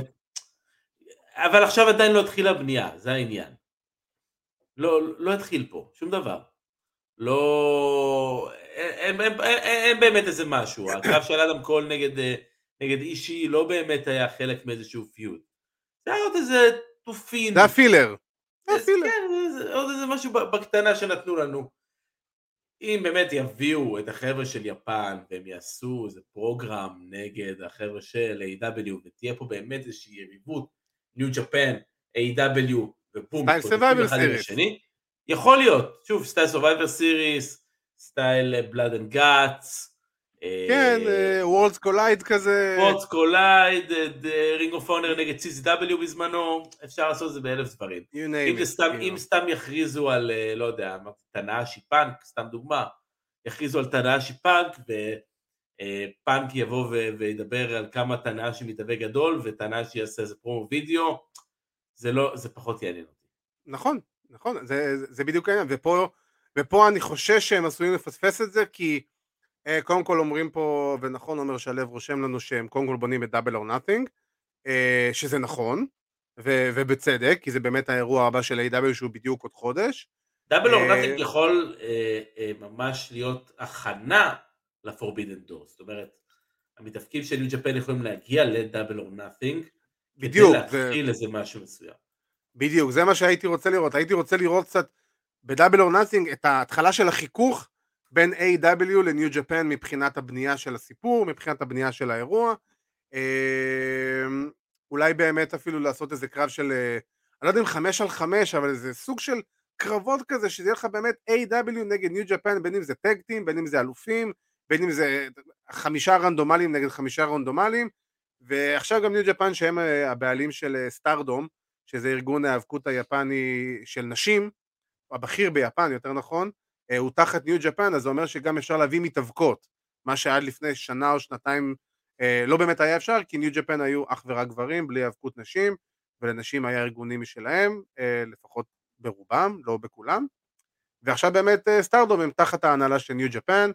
אבל עכשיו עדיין לא התחילה הבנייה, זה העניין. לא, לא התחיל פה, שום דבר. לא... אין, אין, אין, אין באמת איזה משהו, הקרב של אדם קול נגד, אה, נגד אישי לא באמת היה חלק מאיזשהו פיוט. זה היה עוד איזה תופין. זה הפילר. הפילר. כן, עוד איזה משהו בקטנה שנתנו לנו. אם באמת יביאו את החבר'ה של יפן והם יעשו איזה פרוגרם נגד החבר'ה של A.W ותהיה פה באמת איזושהי יריבות, ניו ג'פן, A.W ובום, סטייל סירייס. יכול להיות, שוב, סטייל Survivor Series, סטייל Blood and Guts. כן, Worlds Collide כזה. וורדס קולייד, רינג אוף אונר נגד CZW בזמנו, אפשר לעשות את זה באלף דברים. אם, סתם, אם סתם יכריזו על, אה, לא יודע, טנהאשי פאנק, סתם דוגמה, יכריזו על טנהאשי פאנק, ופאנק אה, יבוא וידבר על כמה טנהאשי מתאבק גדול, וטנהאשי יעשה איזה פרומו וידאו, זה לא, זה פחות יעניין אותי. נכון, נכון, זה, זה בדיוק העניין, ופה, ופה אני חושש שהם עשויים לפספס את זה, כי אה, קודם כל אומרים פה, ונכון עומר שלו רושם לנו שהם קודם כל בונים את Double or Nothing, שזה נכון, ו- ובצדק, כי זה באמת האירוע הבא של AEW שהוא בדיוק עוד חודש. Double or Nothing יכול אה, אה, ממש להיות הכנה ל Forbidden Door, זאת אומרת, המתאבקים של ניו ג'פן יכולים להגיע ל Double or Nothing, בדיוק, כדי להתחיל איזה משהו מסוים. בדיוק, זה מה שהייתי רוצה לראות, הייתי רוצה לראות קצת בדאבל אור נאטינג את ההתחלה של החיכוך בין A.W. לניו ג'פן מבחינת הבנייה של הסיפור, מבחינת הבנייה של האירוע. אמ, אולי באמת אפילו לעשות איזה קרב של, אה, אני לא יודע אם חמש על חמש, אבל איזה סוג של קרבות כזה, שזה יהיה לך באמת A.W. נגד ניו ג'פן, בין אם זה טקטים, בין אם זה אלופים, בין אם זה חמישה רנדומליים נגד חמישה רנדומליים, ועכשיו גם ניו ג'פן שהם אה, הבעלים של סטארדום, אה, שזה ארגון ההיאבקות היפני של נשים, הבכיר ביפן יותר נכון, אה, הוא תחת ניו ג'פן, אז זה אומר שגם אפשר להביא מתאבקות, מה שעד לפני שנה או שנתיים אה, לא באמת היה אפשר, כי ניו ג'פן היו אך ורק גברים, בלי היאבקות נשים, ולנשים היה ארגונים משלהם, אה, לפחות ברובם, לא בכולם. ועכשיו באמת סטארדום הם תחת ההנהלה של ניו ג'פן,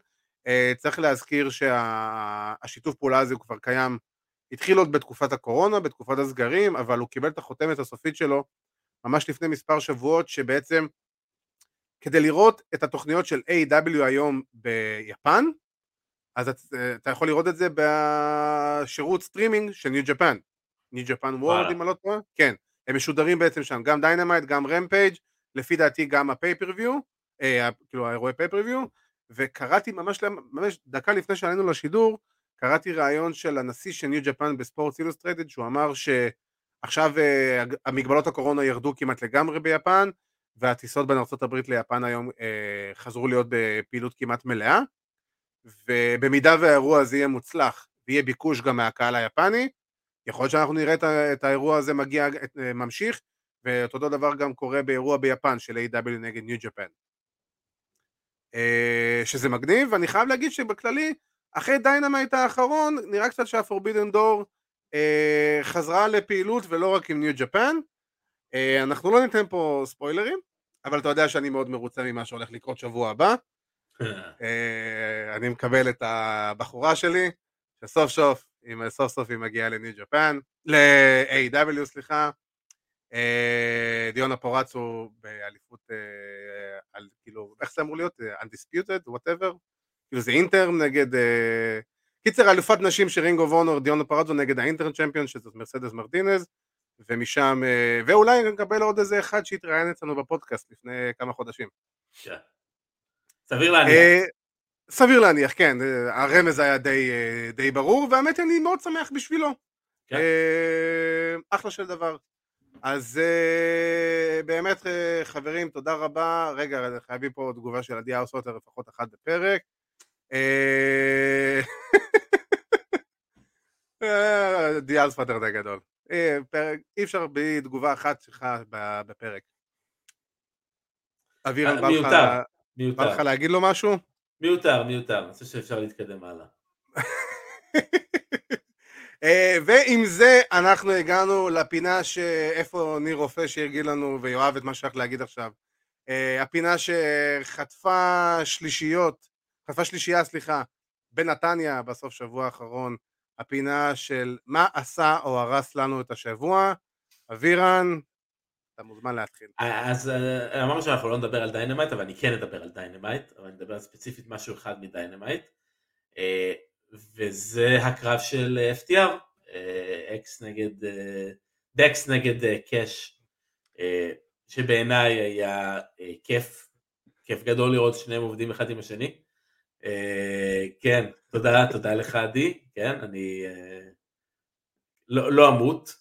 צריך להזכיר שהשיתוף פעולה הזה הוא כבר קיים, התחיל עוד בתקופת הקורונה, בתקופת הסגרים, אבל הוא קיבל את החותמת הסופית שלו ממש לפני מספר שבועות, שבעצם כדי לראות את התוכניות של AEW היום ביפן, אז אתה יכול לראות את זה בשירות סטרימינג של ניו ג'פן. ניו ג'פן וורד אם אני לא טועה, כן, הם משודרים בעצם שם, גם דיינמייט, גם רמפייג', לפי דעתי גם ה pay-per-view, אה, כאילו האירועי pay-per-view, וקראתי ממש, ממש דקה לפני שעלינו לשידור, קראתי ראיון של הנשיא של ניו ג'פן בספורט אילוסטרייטד, שהוא אמר שעכשיו אה, המגבלות הקורונה ירדו כמעט לגמרי ביפן, והטיסות בין ארה"ב ליפן היום אה, חזרו להיות בפעילות כמעט מלאה, ובמידה והאירוע הזה יהיה מוצלח ויהיה ביקוש גם מהקהל היפני, יכול להיות שאנחנו נראה את האירוע הזה מגיע, אה, ממשיך, ואותו דבר גם קורה באירוע ביפן של AEW נגד ניו ג'פן. שזה מגניב, ואני חייב להגיד שבכללי, אחרי דיינמייט האחרון, נראה קצת שה Forbidden Door אה, חזרה לפעילות ולא רק עם ניו ג'פן. אנחנו לא ניתן פה ספוילרים, אבל אתה יודע שאני מאוד מרוצה ממה שהולך לקרות שבוע הבא. אה, אני מקבל את הבחורה שלי, שסוף סוף, סוף סוף היא מגיעה לניו ג'פן, ל-AEW סליחה, אה, דיאונה פוראזו באליפות, אה, על, כאילו, איך זה אמור להיות? Undisputed, whatever, כאילו זה אינטרים נגד, קיצר אלופת נשים של רינג אוף אונור, דיאונה פוראזו נגד ה interim champion, שזאת מרסדס מרטינז, ומשם, ואולי נקבל עוד איזה אחד שהתראיין אצלנו בפודקאסט לפני כמה חודשים. כן. סביר להניח. סביר להניח, כן, הרמז היה די, די ברור, והאמת אני מאוד שמח בשבילו. כן. אחלה של דבר. אז באמת חברים, תודה רבה. רגע, חייבים פה תגובה של עדי האוסוטר לפחות אחת בפרק. דיאל ספטר די גדול. אה, אי אפשר בלי תגובה אחת שלך בפרק. אבירן, אה, בא לך להגיד לו משהו? מיותר, מיותר, אני חושב שאפשר להתקדם הלאה. אה, ועם זה אנחנו הגענו לפינה שאיפה ניר רופא שיגיד לנו ויואב את מה שצריך להגיד עכשיו. הפינה שחטפה שלישיות, חטפה שלישייה סליחה, בנתניה בסוף שבוע האחרון הפינה של מה עשה או הרס לנו את השבוע. אבירן, אתה מוזמן להתחיל. אז אה, אמרנו שאנחנו לא נדבר על דיינמייט, אבל אני כן אדבר על דיינמייט, אבל אני אדבר ספציפית משהו אחד מדיינמייט, אה, וזה הקרב של FTR, אקס נגד, דאקס נגד קאש, שבעיניי היה כיף, כיף גדול לראות שניהם עובדים אחד עם השני. כן, תודה, תודה לך עדי, כן, אני לא, לא aймות,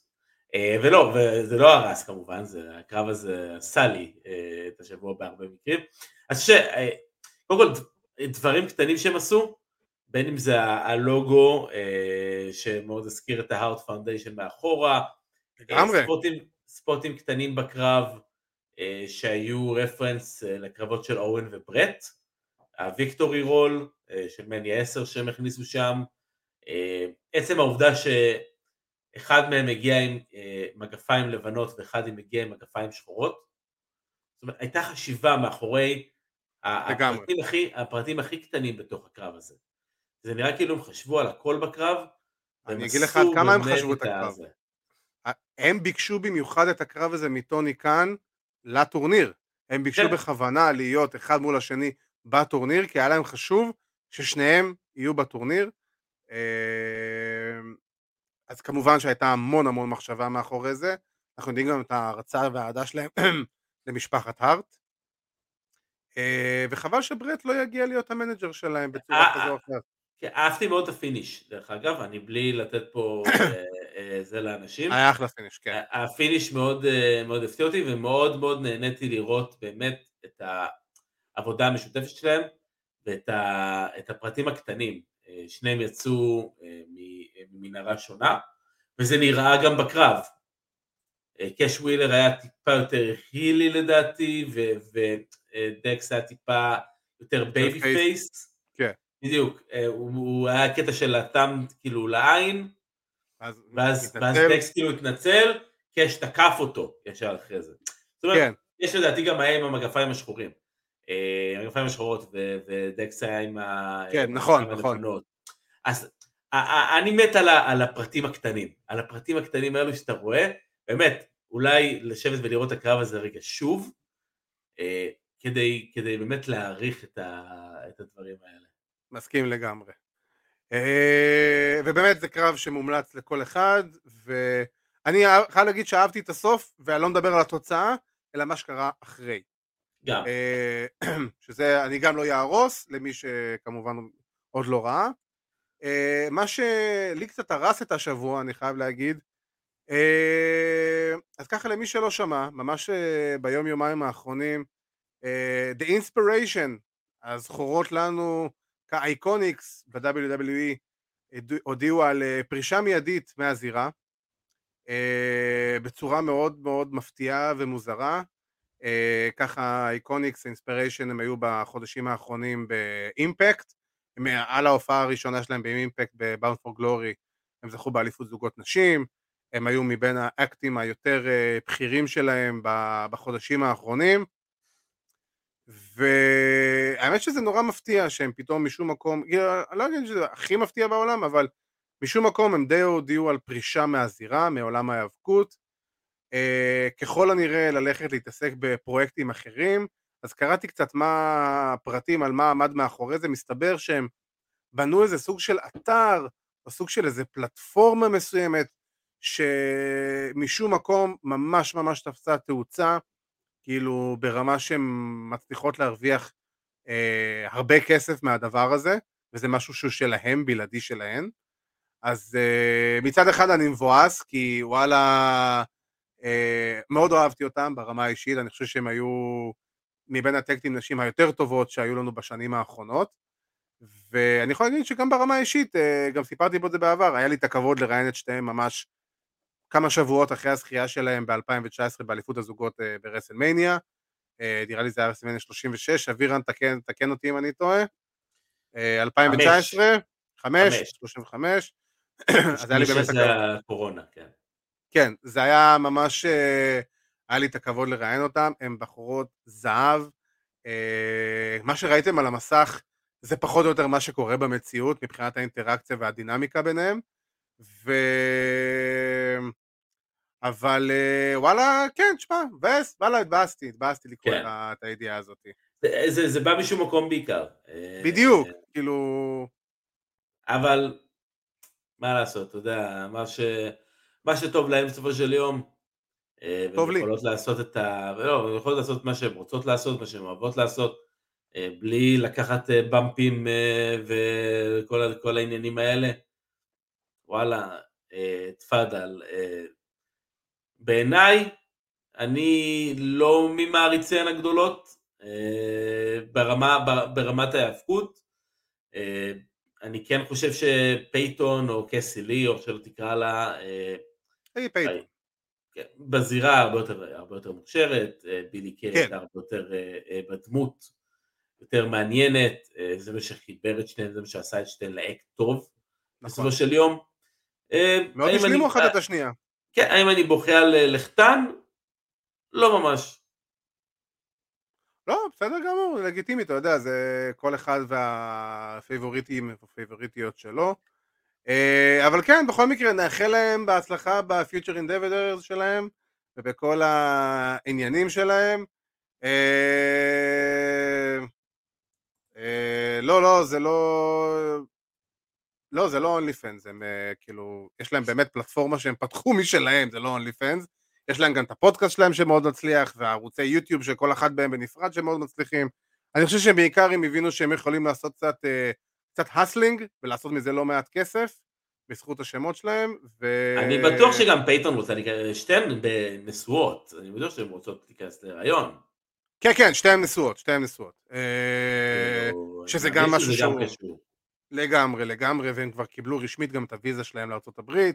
אה, ולא, וזה לא הרס כמובן, הקרב הזה עשה לי אה, את השבוע בהרבה מקרים. אז ש... אה, קודם כל, דברים קטנים שהם עשו, בין אם זה הלוגו שמאוד הזכיר את ההארט פאונדיישן מאחורה, ספוטים, ספוטים קטנים בקרב שהיו reference לקרבות של אואן וברט, ה victory roll של מני 10 שהם הכניסו שם, עצם העובדה ש... אחד מהם הגיע עם אה, מגפיים לבנות ואחד מגיע עם מגפיים שחורות. זאת אומרת, הייתה חשיבה מאחורי הפרטים הכי, הפרטים הכי קטנים בתוך הקרב הזה. זה נראה כאילו הם חשבו על הכל בקרב, אני אגיד לך עד כמה הם חשבו את הקרב. הזה. הם ביקשו במיוחד את הקרב הזה מטוני קאן לטורניר. הם ביקשו כן. בכוונה להיות אחד מול השני בטורניר, כי היה להם חשוב ששניהם יהיו בטורניר. אה, אז כמובן שהייתה המון המון מחשבה מאחורי זה, אנחנו יודעים גם את ההערצה והאהדה שלהם למשפחת הארט, אה, וחבל שברט לא יגיע להיות ה manager שלהם בצורה אה, כזו או אחרת. כן, אהבתי מאוד את ה finish, דרך אגב, אני בלי לתת פה אה, זה לאנשים. היה אחלה finish, כן. ה finish מאוד מאוד הפתיע אותי, ומאוד מאוד נהניתי לראות באמת את העבודה המשותפת שלהם, ואת הפרטים הקטנים. שניהם יצאו ממנהרה שונה, וזה נראה גם בקרב. קאש ווילר היה טיפה יותר heely לדעתי, ודקס היה טיפה יותר baby face. כן. בדיוק, הוא, היה קטע של ה thumb כאילו לעין, ואז, ואז דקס כאילו התנצל, קאש תקף אותו ישר אחרי זה. זאת אומרת, כן. יש לדעתי גם עם המגפיים השחורים. המגפיים השחורות ודקס היה עם כן, נכון, נכון. אז אני מת על, על הפרטים הקטנים, על הפרטים הקטנים האלו שאתה רואה, באמת, אולי לשבת ולראות את הקרב הזה רגע שוב, אה, כדי, כדי באמת להעריך את, ה, את הדברים האלה. מסכים לגמרי. אה, ובאמת זה קרב שמומלץ לכל אחד, ואני חייב להגיד שאהבתי את הסוף, ואני לא מדבר על התוצאה, אלא מה שקרה אחרי. גם. אה, שזה, אני גם לא יהרוס, למי שכמובן עוד לא ראה. אה, מה שלי קצת הרס את השבוע, אני חייב להגיד, אה, אז ככה למי שלא שמע, ממש ביום יומיים האחרונים, The Inspiration, הזכורות לנו כאייקוניקס ב-WWE, הודיעו על פרישה מיידית מהזירה, בצורה מאוד מאוד מפתיעה ומוזרה. ככה האייקוניקס, אינספיריישן, הם היו בחודשים האחרונים באימפקט, על ההופעה הראשונה שלהם באימפקט בבאונד פור גלורי הם זכו באליפות זוגות נשים, הם היו מבין האקטים היותר אה, בכירים שלהם בחודשים האחרונים. והאמת שזה נורא מפתיע שהם פתאום משום מקום, אני לא אגיד שזה הכי מפתיע בעולם אבל משום מקום הם די הודיעו על פרישה מהזירה, מעולם ההיאבקות. אה, ככל הנראה ללכת להתעסק בפרויקטים אחרים אז קראתי קצת מה הפרטים על מה עמד מאחורי זה, מסתבר שהם בנו איזה סוג של אתר, או סוג של איזה פלטפורמה מסוימת, שמשום מקום ממש ממש תפסה תאוצה, כאילו ברמה שהן מצליחות להרוויח אה, הרבה כסף מהדבר הזה, וזה משהו שהוא שלהם, בלעדי שלהן. אז אה, מצד אחד אני מבואס, כי וואלה, אה, מאוד אהבתי אותם ברמה האישית, אני חושב שהם היו מבין הטקטים נשים היותר טובות שהיו לנו בשנים האחרונות ואני יכול להגיד שגם ברמה האישית, אה, גם סיפרתי פה את זה בעבר, היה לי את הכבוד לראיין את שתיהם ממש כמה שבועות אחרי הזכייה שלהם ב-2019 באליפות הזוגות אה, ברסלמניה, אה, נראה לי זה היה רסלמניה 36, אבירן תקן, תקן אותי אם אני טועה, 2019, 5, 35, אז היה לי באמת. הקורונה, כן. כן, זה היה ממש היה לי את הכבוד לראיין אותם, הן בחורות זהב, אה, מה שראיתם על המסך זה פחות או יותר מה שקורה במציאות מבחינת האינטראקציה והדינמיקה ביניהם, ו... אבל אה, וואלה, כן, תשמע, מבאס, וואלה, התבאסתי, התבאסתי לקרוא כן. את הידיעה הזאת. זה, זה, זה בא משום מקום בעיקר. אה, בדיוק, כאילו, אבל מה לעשות, אתה יודע, מה, ש... מה שטוב להם בסופו של יום, אה, טוב לי. יכולות לעשות את ה... לא, הן יכולות לעשות מה שהן רוצות לעשות, מה שהן אוהבות לעשות, אה, בלי לקחת אה, במפים וכל העניינים האלה. וואלה, תפאדל. בעיניי, אני לא ממעריציהן הגדולות ברמה, בר- ברמת ההיאבקות. אני כן חושב שפייתון או קסי לי, או שלא תקרא לה, היי פייטון. כן, בזירה הרבה יותר, הרבה יותר מוכשרת, אה, בילי קיי כן. הרבה יותר אה, אה, בדמות, יותר מעניינת, זה מה שחיבר את שניהם, זה מה שעשה את שניהם לאקט טוב, נכון. בסופו של יום. מאוד השלימו אחת את השנייה. כן, האם אני בוכה על לכתן? לא ממש. לא, בסדר גמור, לגיטימי, אתה יודע, זה כל אחד והפייבוריטים והפייבוריטיות שלו. אה, אבל כן, בכל מקרה, נאחל להם בהצלחה בפיוטר אינדבדרס שלהם ובכל העניינים שלהם. אה, אה, לא, לא, זה לא... לא, זה לא OnlyFans, הם כאילו, יש להם באמת פלטפורמה שהם פתחו משלהם, זה לא OnlyFans. יש להם גם את הפודקאסט שלהם שמאוד מצליח, והערוצי יוטיוב של כל אחד מהם בנפרד שמאוד מצליחים. אני חושב שבעיקר הם הבינו שהם יכולים לעשות קצת, אה, קצת hustling, ולעשות מזה לא מעט כסף, בזכות השמות שלהם, ו... אני בטוח שגם פייתון רוצה להיכנס, שתיהן נשואות, אני בטוח שהן רוצות להיכנס להיריון. כן, כן, שתיהן נשואות, שתיהן נשואות. אה, כאילו, שזה גם משהו שהוא-. לגמרי, לגמרי, והם כבר קיבלו רשמית גם את הוויזה שלהם לארה"ב,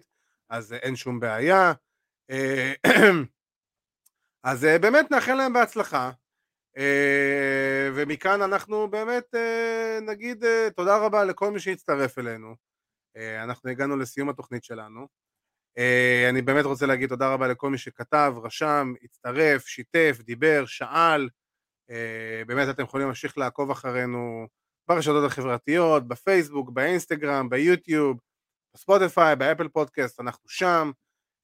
אז אה, אין שום בעיה. אה, אז באמת נאחל להם בהצלחה, ומכאן אנחנו באמת אה, נגיד אה, תודה רבה לכל מי שהצטרף אלינו. אה, אנחנו הגענו לסיום התוכנית שלנו. אה, אני באמת רוצה להגיד תודה רבה לכל מי שכתב, רשם, הצטרף, שיתף, דיבר, שאל. אה, באמת אתם יכולים להמשיך לעקוב אחרינו ברשתות החברתיות, בפייסבוק, באינסטגרם, ביוטיוב, בספוטיפיי, ב Apple Podcast, אנחנו שם.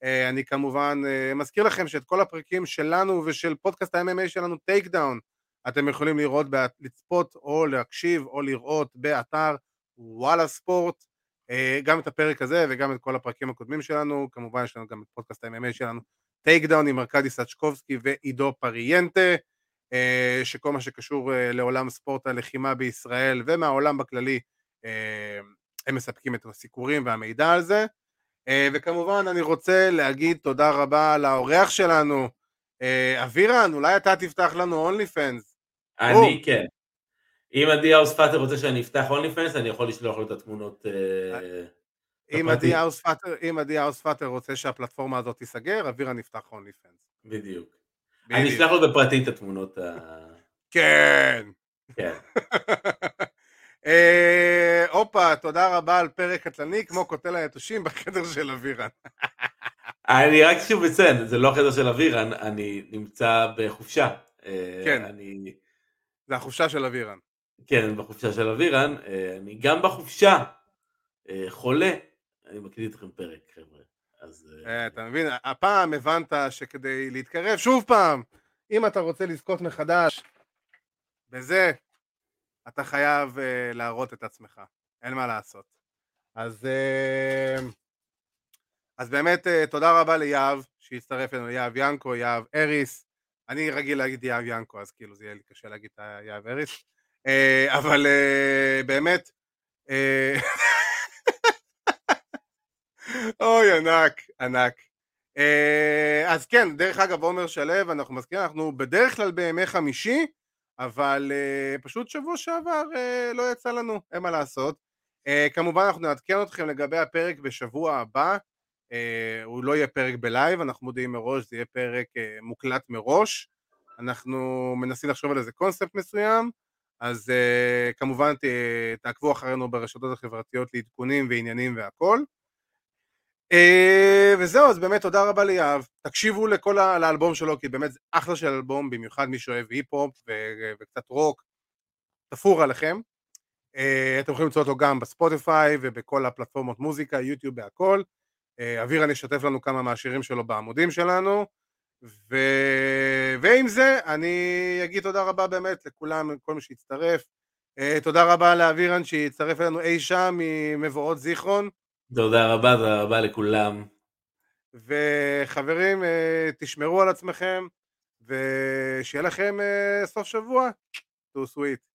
אה, אני כמובן אה, מזכיר לכם שאת כל הפרקים שלנו ושל פודקאסט ה-MMA שלנו, Take Down, אתם יכולים לראות, לצפות או להקשיב או לראות באתר וואלה ספורט, אה, גם את הפרק הזה וגם את כל הפרקים הקודמים שלנו, כמובן יש לנו גם את פודקאסט ה-MMA שלנו, Take Down עם ארכדי סצ'קובסקי ועידו פריאנטה, שכל מה שקשור לעולם ספורט הלחימה בישראל ומהעולם בכללי, הם מספקים את הסיקורים והמידע על זה. אה, וכמובן אני רוצה להגיד תודה רבה לאורח שלנו, אה, אבירן, אולי אתה תפתח לנו OnlyFans. אני כן. אם עדי האוס פאטר רוצה שאני אפתח OnlyFans, אני יכול לשלוח לו את התמונות. אה, אם. עדי האוס פאטר- רוצה שהפלטפורמה הזאת תיסגר, אבירן יפתח OnlyFans. בדיוק. אני אשלח לו בפרטי את התמונות. כן. כן. אה, הופה, תודה רבה על פרק קטלני כמו קוטל היתושים בחדר של אבירן. אני רק שוב אציין, זה לא החדר של אבירן, אני נמצא בחופשה. אה, כן. אני, זה החופשה של אבירן. כן, בחופשה של אבירן. אה, אני גם בחופשה חולה. אני מקליט אתכם פרק, חבר'ה. אז... אתה מבין? הפעם הבנת שכדי להתקרב, שוב פעם, אם אתה רוצה לזכות מחדש בזה, אתה חייב uh, להראות את עצמך, אין מה לעשות. אז, uh, אז באמת uh, תודה רבה ליהב שהצטרף אלינו, יהב ינקו, יהב אריס. אני רגיל להגיד יהב ינקו, אז כאילו זה יהיה לי קשה להגיד את יהב אריס. Uh, אבל uh, באמת, uh, אוי, ענק, ענק. אה, אז כן, דרך אגב, עומר שלו, אנחנו מזכירים, אנחנו בדרך כלל בימי חמישי, אבל אה, פשוט שבוע שעבר אה, לא יצא לנו, אין מה לעשות. אה, כמובן אנחנו נעדכן אתכם לגבי הפרק בשבוע הבא, אה, הוא לא יהיה פרק בלייב, אנחנו מודיעים מראש, זה יהיה פרק אה, מוקלט מראש. אנחנו מנסים לחשוב על איזה קונספט מסוים, אז אה, כמובן ת, תעקבו אחרינו ברשתות החברתיות לעדכונים ועניינים והכל. אה, וזהו, אז באמת תודה רבה ליהב. תקשיבו לכל ה- לאלבום שלו, כי באמת זה אחלה של אלבום, במיוחד מי שאוהב היפ-הופ וקצת רוק. תפור עליכם. אה, אתם יכולים למצוא אותו גם בספוטיפיי ובכל הפלטפורמות מוזיקה, יוטיוב, בהכל. אה, אבירן ישתף לנו כמה מהשירים שלו בעמודים שלנו. ו... ועם זה, אני אגיד תודה רבה באמת לכולם, לכל מי שהצטרף. אה, תודה רבה לאבירן שהצטרף אלינו אי שם ממבואות זיכרון. תודה רבה, תודה רבה לכולם. וחברים, אה, תשמרו על עצמכם, ושיהיה לכם אה, סוף שבוע. תו סוויט.